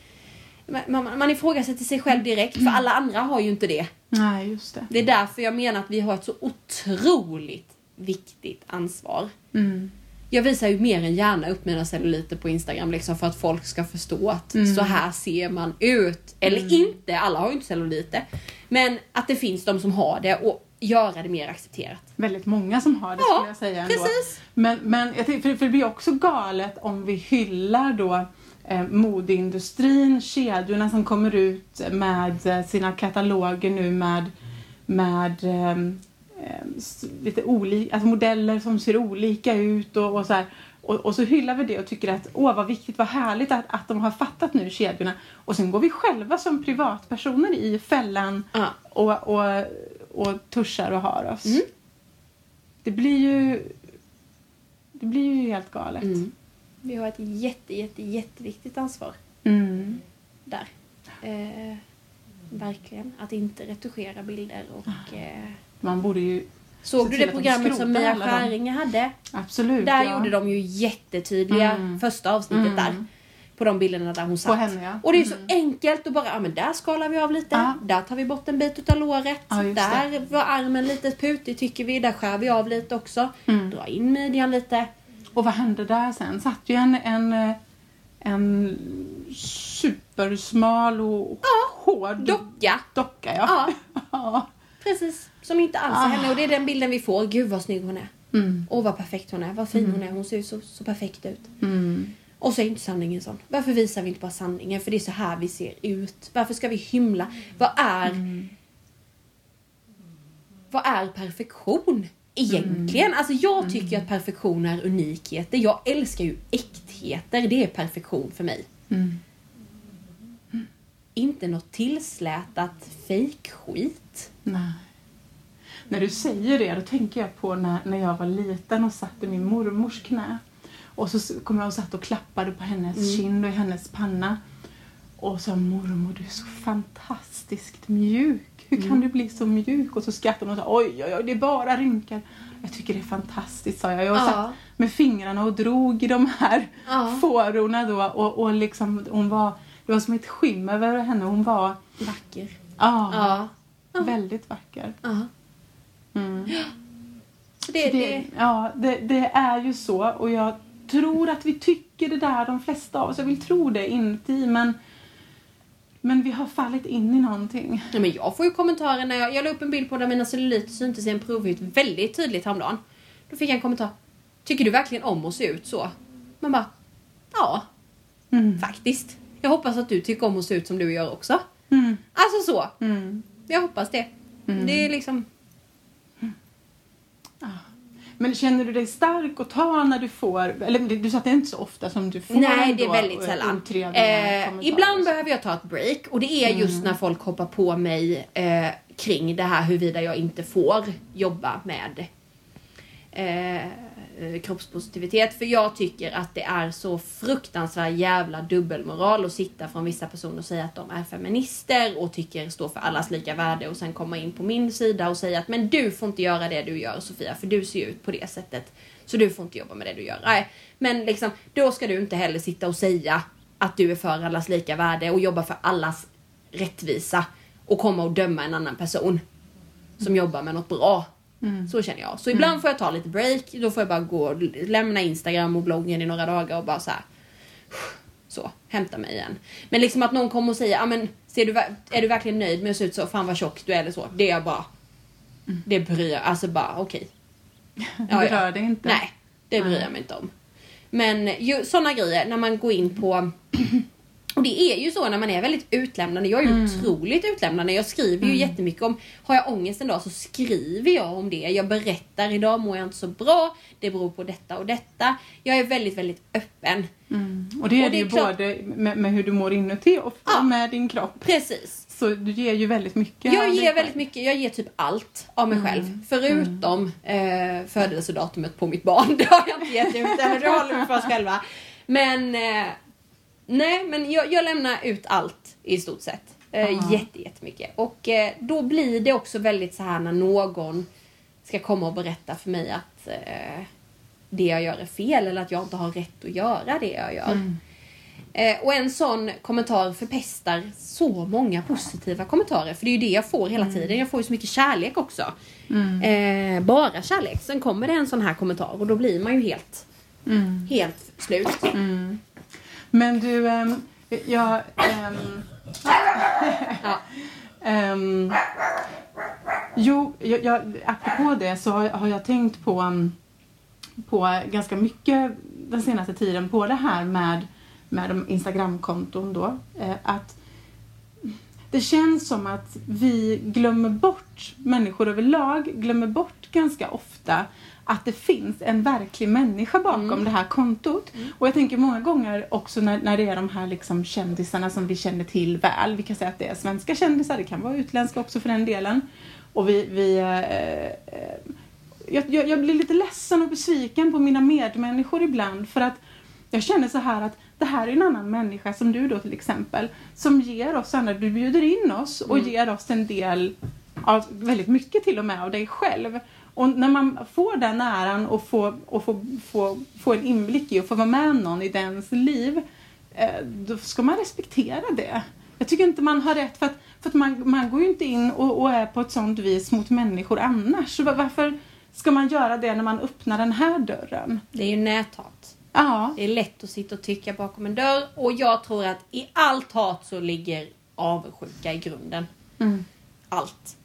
Man, man, ifrågasätter sig själv direkt för alla andra har ju inte det. Nej, just det. Det är därför jag menar att vi har ett så otroligt viktigt ansvar. Mm. jag visar ju mer än gärna upp mina celluliter på Instagram liksom för att folk ska förstå att Mm. så här ser man ut. Eller inte, alla har ju inte celluliter. Men att det finns de som har det och göra det mer accepterat. Väldigt många som har det Ja, skulle jag säga ändå. precis. Men, men jag tänkte, för, för det blir också galet om vi hyllar då modeindustrin, kedjorna som kommer ut med eh, sina kataloger nu med, med ehm, eh, s- lite olika, alltså modeller som ser olika ut och, och så här. Och, och så hyllar vi det och tycker att åh vad viktigt, vad härligt att, att de har fattat nu kedjorna. Och sen går vi själva som privatpersoner i fällan Ja. och, och, och tuschar och har oss. Mm. Det blir ju det blir ju helt galet. Mm. Vi har ett jätte, jätte, jätteviktigt ansvar Mm. där. Eh, verkligen. Att inte retuschera bilder och... Eh, Man borde ju såg du det att de programmet som Mia. Skäringer hade? absolut. Där ja. gjorde de ju jättetydliga Mm. första avsnittet Mm. där. På de bilderna där hon satt. På henne ja. Och det är så enkelt att bara, ja men där skalar vi av lite, Ja. där tar vi bort en bit utav låret, just där var armen lite putig tycker vi, där skär vi av lite också. Mm. Dra in midjan lite. Och vad hände där sen? Satt ju en, en, eh, en supersmal och hård Docka. docka. Ja. Ja, Ja. precis. Som inte alls är Ah. henne och det är den bilden vi får. Gud vad snygg hon är. Mm. Åh vad perfekt hon är, vad fin hon är, hon ser ju så, så perfekt ut. Mm. Och så är inte sanningen sån. Varför visar vi inte bara sanningen? För det är så här vi ser ut. Varför ska vi hymla? Vad är... Mm. Vad är perfektion? Egentligen. Mm. Alltså jag tycker ju att perfektion är unikheter. Jag älskar ju äktheter. Det är perfektion för mig. Mm. Inte något tillslätat fejkskit. Nej. När du säger det, då tänker jag på när, när jag var liten och satt i min mormors knä. Och så kom jag och satt och klappade på hennes Mm. kind och i hennes panna. Och sa mormor, du är så fantastiskt mjuk. Hur kan Mm. du bli så mjuk? Och så skrattade hon och sa, oj, oj, oj, det är bara rynkor. Jag tycker det är fantastiskt, sa jag. Jag Ja. satt med fingrarna och drog i de här Ja. fårorna då. Och, och liksom, hon var, det var som ett skimmer över henne. Hon var, Vacker. ja, Ja. väldigt vacker. ja. Mm. Så det, det, det, ja, det, det är ju så och jag tror att vi tycker det där de flesta av oss. Jag vill tro det inuti men, men vi har fallit in i någonting. Nej, men jag får ju kommentarer när jag, jag la upp en bild på där mina celluliter syntes i en provhud väldigt tydligt häromdagen. Då fick jag en kommentar. Tycker du verkligen om att se ut så? Man bara, ja, Mm. faktiskt. Jag hoppas att du tycker om att se ut som du gör också. Mm. Alltså så. Mm. Jag hoppas det. Mm. Det är liksom... Men känner du dig stark och ta när du får, eller du sa att det är inte så ofta som du får Nej, det är väldigt sällan. Eh, ibland behöver jag ta ett break och det är just när folk hoppar på mig eh, kring det här huruvida jag inte får jobba med eh, Eh, kroppspositivitet. För jag tycker att det är så fruktansvärd jävla dubbelmoral att sitta från vissa personer och säga att de är feminister och tycker stå för allas lika värde och sen komma in på min sida och säga att men du får inte göra det du gör Sofia för du ser ju ut på det sättet. Så du får inte jobba med det du gör. Nej, men liksom då ska du inte heller sitta och säga att du är för allas lika värde och jobba för allas rättvisa och komma och döma en annan person som jobbar med något bra. Mm. Så känner jag. Så ibland får jag ta lite break. Då får jag bara gå och lämna Instagram och bloggen i några dagar och bara så här. Så, hämta mig igen. Men liksom att någon kommer och säger, ja men ser du, är du verkligen nöjd med att se ut så? Fan vad tjock du är eller så. Det är jag bara. Det bryr jag, alltså bara okej. Det berör dig inte? Nej, det bryr jag mig inte om. Men ju, sådana grejer när man går in på och det är ju så när man är väldigt utlämnande. Jag är ju otroligt utlämnande. Jag skriver ju jättemycket om, har jag ångest en dag så skriver jag om det. Jag berättar, idag mår jag inte så bra. Det beror på detta och detta. Jag är väldigt, väldigt öppen. Mm. Och det är Och det det är ju klart- både med, med hur du mår inuti och Ja. med din kropp. Precis. Så du ger ju väldigt mycket. Jag ger väldigt mycket, jag ger typ allt av mig själv. Förutom eh, födelsedatumet på mitt barn. Det har jag inte gett ut det håller vi för oss själva. Men eh, nej, men jag, jag lämnar ut allt i stort sett. Eh, jätte, jättemycket. Och eh, då blir det också väldigt så här när någon ska komma och berätta för mig att eh, det jag gör är fel eller att jag inte har rätt att göra det jag gör. Mm. Eh, och en sån kommentar förpestar så många positiva kommentarer. För det är ju det jag får hela tiden. Jag får ju så mycket kärlek också. Mm. Eh, bara kärlek. Sen kommer det en sån här kommentar och då blir man ju helt Mm. Helt slut. Mm. Men du, um, jag... ehm, Ja. ehm, jo, jag, jag, apropå det så har, har jag tänkt på, um, på ganska mycket den senaste tiden på det här med, med de Instagramkonton då. Eh, att det känns som att vi glömmer bort, människor överlag glömmer bort ganska ofta att det finns en verklig människa bakom Mm. det här kontot. Och jag tänker många gånger också när, när det är de här liksom kändisarna som vi känner till väl. Vi kan säga att det är svenska kändisar, det kan vara utländska också för den delen. Och vi, vi eh, eh, jag, jag, jag blir lite ledsen och besviken på mina medmänniskor ibland för att jag känner så här att det här är en annan människa som du då till exempel som ger oss andra, du bjuder in oss och Mm. ger oss en del av, väldigt mycket till och med av dig själv. Och när man får den äran och får, och får, får, får en inblick i och får vara med någon i dens liv eh, då ska man respektera det. Jag tycker inte man har rätt för att, för att man, man går ju inte in och, och är på ett sånt vis mot människor annars. Så var- varför ska man göra det när man öppnar den här dörren? Det är ju näthat. Ja. Det är lätt att sitta och tycka bakom en dörr och jag tror att i allt hat så ligger avundsjuka i grunden. Mm. Allt.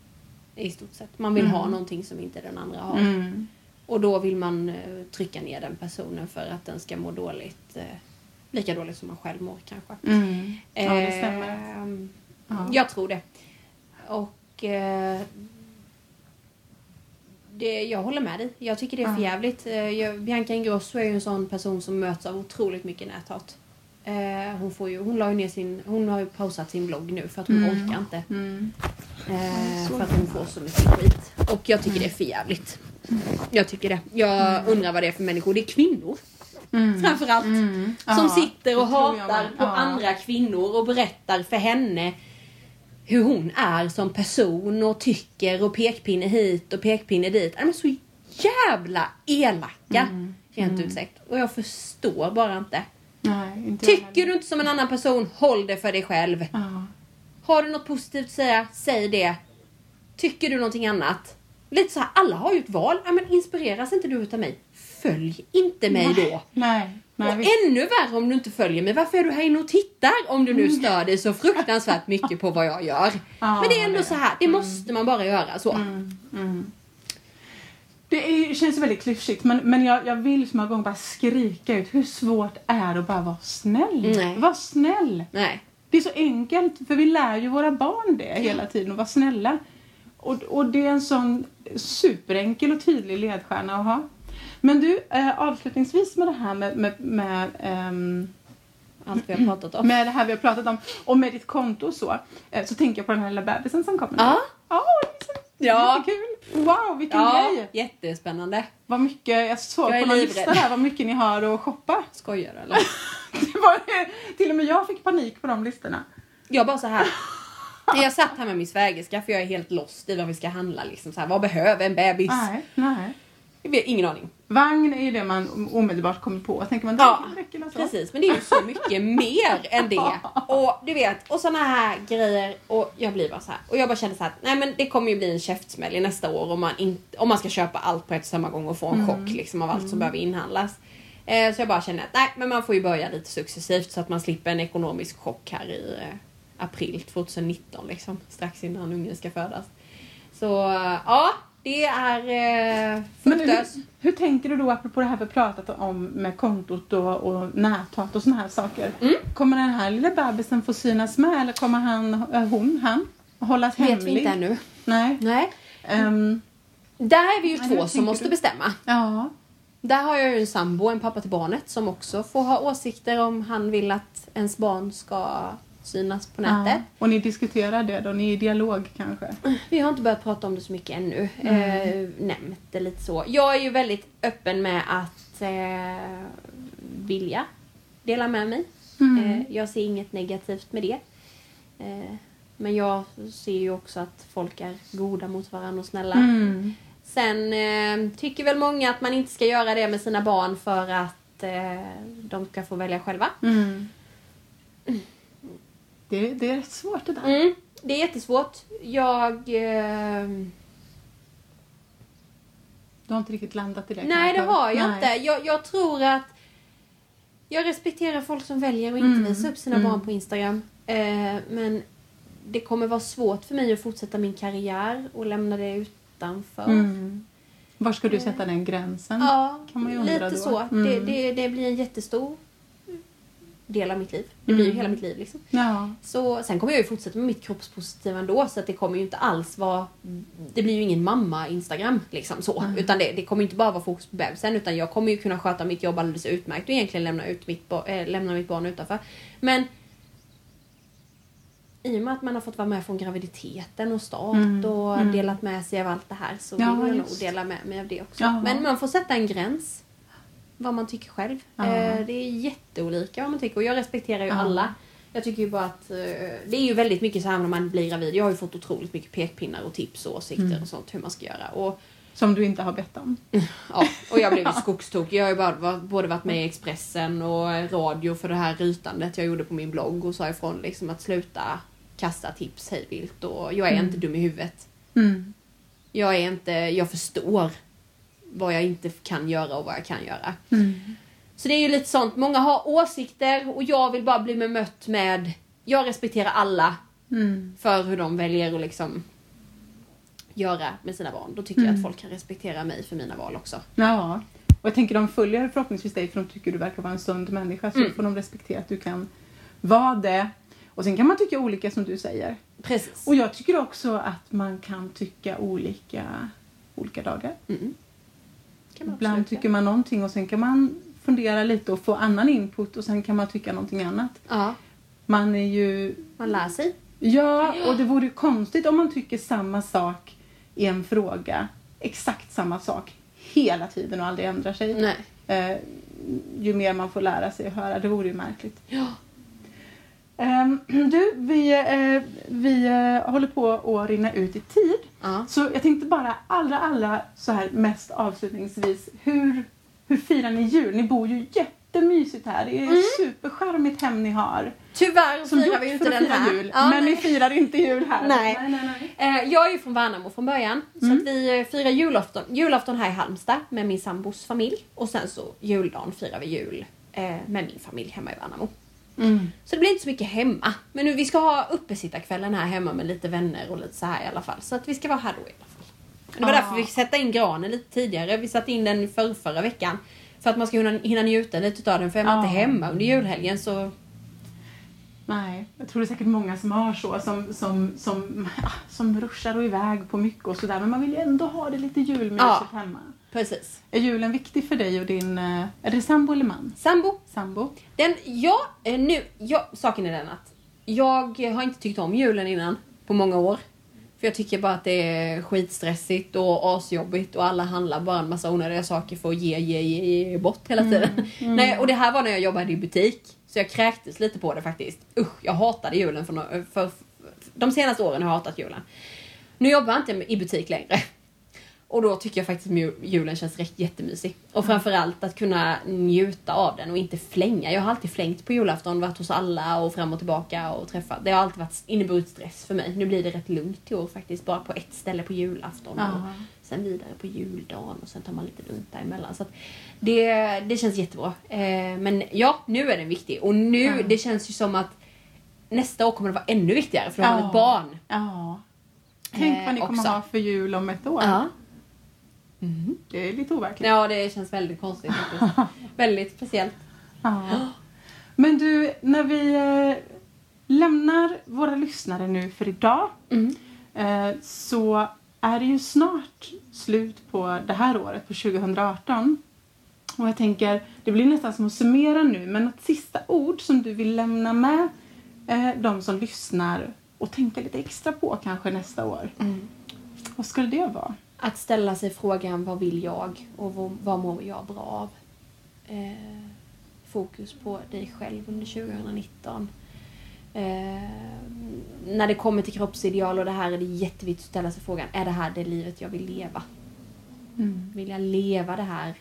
I stort sett. Man vill Mm. ha någonting som inte den andra har. Mm. Och då vill man eh, trycka ner den personen för att den ska må dåligt. Eh, lika dåligt som man själv mår kanske. Mm. Ja, det stämmer. Ehm, Ja. Jag tror det. Och eh, det, jag håller med dig. Jag tycker det är för Ja. jävligt. Eh, jag, Bianca Ingrosso är ju en sån person som möts av otroligt mycket näthat. Eh, hon, får ju, hon, la ju ner sin, hon har ju pausat sin blogg nu för att hon Mm. orkar inte. Mm. Eh, för att hon får så mycket skit. Och jag tycker det är för jävligt. Jag tycker det. Jag undrar vad det är för människor. Det är kvinnor Mm. framförallt. Mm. Som sitter och hatar på Ja. andra kvinnor och berättar för henne hur hon är som person och tycker och pekpinne hit och pekpinne dit. De är så jävla elaka. Mm. Rent ut sagt. Och jag förstår bara inte. Nej, Tycker du inte som en annan person, håll det för dig själv. Ja. Har du något positivt att säga, säg det. Tycker du någonting annat? Lite så här, alla har ju ett val. Ja, men inspireras inte du utav mig? Följ inte mig då. Nej. Nej, och visst. ännu värre om du inte följer mig. Varför är du här inne och tittar om du nu Mm. stör dig så fruktansvärt mycket på vad jag gör? Ja, Men det är ändå det- så här, det måste man bara göra så. Mm, mm. Det är, känns väldigt klyschigt men, men jag, jag vill så många gånger bara skrika ut hur svårt är det att bara vara snäll? Nej. Var snäll! Nej. Det är så enkelt för vi lär ju våra barn det hela tiden att vara snälla. Och, och det är en sån superenkel och tydlig ledstjärna att ha. Men du, eh, avslutningsvis med det här med, med, med ehm, Allt vi har pratat om. med det här vi har pratat om och med ditt konto och så, eh, så tänker jag på den här lilla bebisen som kommer. Ja. Är så Ja. jättekul. Wow, vilken Ja, grej. jättespännande. Vad mycket, jag såg Jag på någon livrädd. lista där vad mycket ni har att shoppa. Skojar du eller? Det var, till och med jag fick panik på de listorna. Jag bara så här. Jag satt här med min svägerska för jag är helt lost i vad vi ska handla liksom så här, Vad behöver en bebis? Nej, nej. Jag vet, ingen aning. Vagn är ju det man omedelbart kommer på. Tänker man, Ja, det räcker alltså. Precis, men det är ju så mycket mer än det. Och du vet, och såna här grejer. Och jag blir bara så här. Och jag bara känner så här, nej men det kommer ju bli en käftsmäll i nästa år om man, inte, om man ska köpa allt på ett samma gång och få en chock liksom av allt som behöver inhandlas. Eh, så jag bara känner att nej, men man får ju börja lite successivt så att man slipper en ekonomisk chock här i eh, april 2019 liksom. Strax innan ungen ska födas. Så eh, ja, det är eh, Men hur, hur tänker du då apropå det här vi pratat om med kontot och, och näthat och såna här saker? Mm. Kommer den här lilla bebisen få synas med eller kommer han, eh, hon, han hållas Vet hemlig? vi inte ännu. Nej. Nej. Ehm, Där är vi ju två som måste du? bestämma. ja. Där har jag ju en sambo, en pappa till barnet, som också får ha åsikter om han vill att ens barn ska synas på nätet. ja. Och ni diskuterar det då? Ni är i dialog kanske? Vi har inte börjat prata om det så mycket ännu. Mm. Eh, nämnt det lite så. Jag är ju väldigt öppen med att eh, vilja dela med mig. Mm. Eh, jag ser inget negativt med det. Eh, men jag ser ju också att folk är goda mot varandra och snälla. Mm. Sen eh, tycker väl många att man inte ska göra det med sina barn för att eh, de ska få välja själva. Mm. Det, det är rätt svårt det där. Mm, det är jättesvårt. Jag... Eh, Du har inte riktigt landat i det Nej, det har jag Nej. inte. Jag, jag tror att jag respekterar folk som väljer att inte Mm. visa upp sina Mm. barn på Instagram. Eh, men det kommer vara svårt för mig att fortsätta min karriär och lämna det utanför. Mm. Var ska du sätta den gränsen? Ja, lite då. så. Mm. Det, det, det blir en jättestor del av mitt liv. Det blir ju Mm. hela mitt liv liksom. Ja. Så, sen kommer jag ju fortsätta med mitt kroppspositiva ändå så att det kommer ju inte alls vara... Det blir ju ingen mamma-instagram liksom så. Mm. Utan det, det kommer inte bara vara fokus på bebisen utan jag kommer ju kunna sköta mitt jobb alldeles utmärkt och egentligen lämna, ut mitt, äh, lämna mitt barn utanför. Men i och med att man har fått vara med från graviditeten och start Mm, och mm. delat med sig av allt det här så Ja, vill jag nog dela med mig av det också. Ja. Men man får sätta en gräns. Vad man tycker själv. Ja. Eh, det är jätteolika vad man tycker och jag respekterar ju Ja. alla. Jag tycker ju bara att eh, det är ju väldigt mycket så här när man blir gravid. Jag har ju fått otroligt mycket pekpinnar och tips och åsikter Mm. och sånt hur man ska göra. Och, Som du inte har bett om. ja, och jag har blivit skogstokig. Jag har ju bara, både varit med i Expressen och radio för det här rytandet jag gjorde på min blogg och sa ifrån liksom att sluta kasta tips hej vilt och jag är Mm. inte dum i huvudet. Mm. Jag är inte, jag förstår vad jag inte kan göra och vad jag kan göra. Mm. Så det är ju lite sånt, många har åsikter och jag vill bara bli bemött med jag respekterar alla Mm. för hur de väljer att liksom göra med sina barn. Då tycker jag Mm. att folk kan respektera mig för mina val också. Ja. Och jag tänker de följer förhoppningsvis dig för de tycker du verkar vara en sund människa. Så Mm. får de respektera att du kan vara det. Och sen kan man tycka olika som du säger. Precis. Och jag tycker också att man kan tycka olika olika dagar. Mm. Ibland tycker man någonting och sen kan man fundera lite och få annan input och sen kan man tycka någonting annat. Ja, Man är ju... man lär sig. Ja, och det vore ju konstigt om man tycker samma sak i en fråga. Exakt samma sak hela tiden och aldrig ändrar sig. Nej. Eh, ju mer man får lära sig att höra. Det vore ju märkligt. Ja. Ehm, du, vi, eh, vi eh, håller på att rinna ut i tid. Ja. Så jag tänkte bara allra, allra så här mest avslutningsvis. Hur, hur firar ni jul? Ni bor ju jättemysigt här. Det är Mm. ett supercharmigt hem ni har. Tyvärr Som firar vi inte den här. jul. Ja, men nej. ni firar inte jul här. Nej. nej, nej. Eh, Jag är ju från Värnamo från början. Så Mm. att vi firar julafton, julafton här i Halmstad med min sambos familj. Och sen så juldagen firar vi jul med min familj hemma i Värnamo. Mm. Så det blir inte så mycket hemma. Men nu, vi ska ha uppesittarkvällen här hemma med lite vänner och lite så här i alla fall. Så att vi ska vara här då i alla fall. Det var Ja. därför vi sätta in granen lite tidigare. Vi satte in den för förra veckan. För att man ska hinna, hinna njuta lite av den. För är man Ja. inte hemma under julhelgen så... Nej, jag tror det är säkert många som har så, som, som, som, som ruschar och iväg på mycket och sådär. Men man vill ju ändå ha det lite julmysigt Ja. hemma. Precis. Är julen viktig för dig och din, eh, är det sambo eller man? Sambo. Sambo? Den, ja, eh, nu, ja, saken är den att jag har inte tyckt om julen innan på många år. För jag tycker bara att det är skitstressigt och asjobbigt och alla handlar bara en massa onödiga saker för att ge, ge, ge, ge bort hela tiden. Nej, och det här var när jag jobbade i butik. Så jag kräktes lite på det faktiskt. Usch, jag hatade julen för, no- för, för de senaste åren har jag hatat julen. Nu jobbar jag inte i butik längre. Och då tycker jag faktiskt att ju- julen känns rätt jättemysig. Och framförallt att kunna njuta av den och inte flänga. Jag har alltid flängt på julafton, varit hos alla och fram och tillbaka och träffat. Det har alltid varit inneburit stress för mig. Nu blir det rätt lugnt i år faktiskt. Bara på ett ställe på julafton. Och sen vidare på juldagen och sen tar man lite lugnt däremellan. Så det, det känns jättebra. Eh, men ja, nu är den viktig. Och nu, Ja. det känns ju som att nästa år kommer det vara ännu viktigare för då har man Ja. ett barn. Ja. Tänk Eh, vad ni kommer också. ha för jul om ett år. Ja. Det är lite overkligt. Ja, det känns väldigt konstigt väldigt speciellt. Ja. Men du, när vi eh, lämnar våra lyssnare nu för idag Mm. eh, så är det ju snart slut på det här året, på 2018. Och jag tänker, det blir nästan som att summera nu, men något sista ord som du vill lämna med eh, de som lyssnar och tänka lite extra på kanske nästa år. Vad skulle det vara? Att ställa sig frågan vad vill jag och vad, vad mår jag bra av? Eh, fokus på dig själv under 2019. Eh, när det kommer till kroppsideal och det här är det jätteviktigt att ställa sig frågan, är det här det livet jag vill leva? Mm. Vill jag leva det här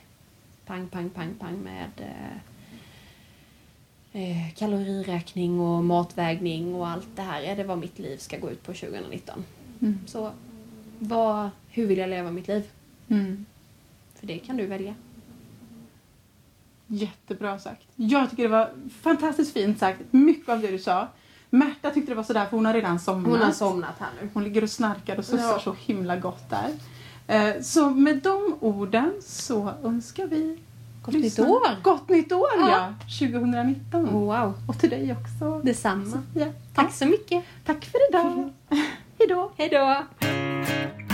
pang, pang, pang, pang med eh, eh, kaloriräkning och matvägning och allt det här? Är det vad mitt liv ska gå ut på 2019? Mm. Så vad, hur vill jag leva mitt liv? Mm. För det kan du välja. Jättebra sagt. Jag tycker det var fantastiskt fint sagt. Mycket av det du sa. Märta tyckte det var sådär för hon har redan somnat. Hon har somnat här nu. Hon ligger och snarkar och sussar Ja. så himla gott där. Eh, Så med de orden så önskar vi Gott nytt lyssnarna- år! Gott nytt år ja! Ja. 2019. Wow, Och till dig också. detsamma. Ja. Tack så mycket. Tack för idag. Hejdå. Hej då!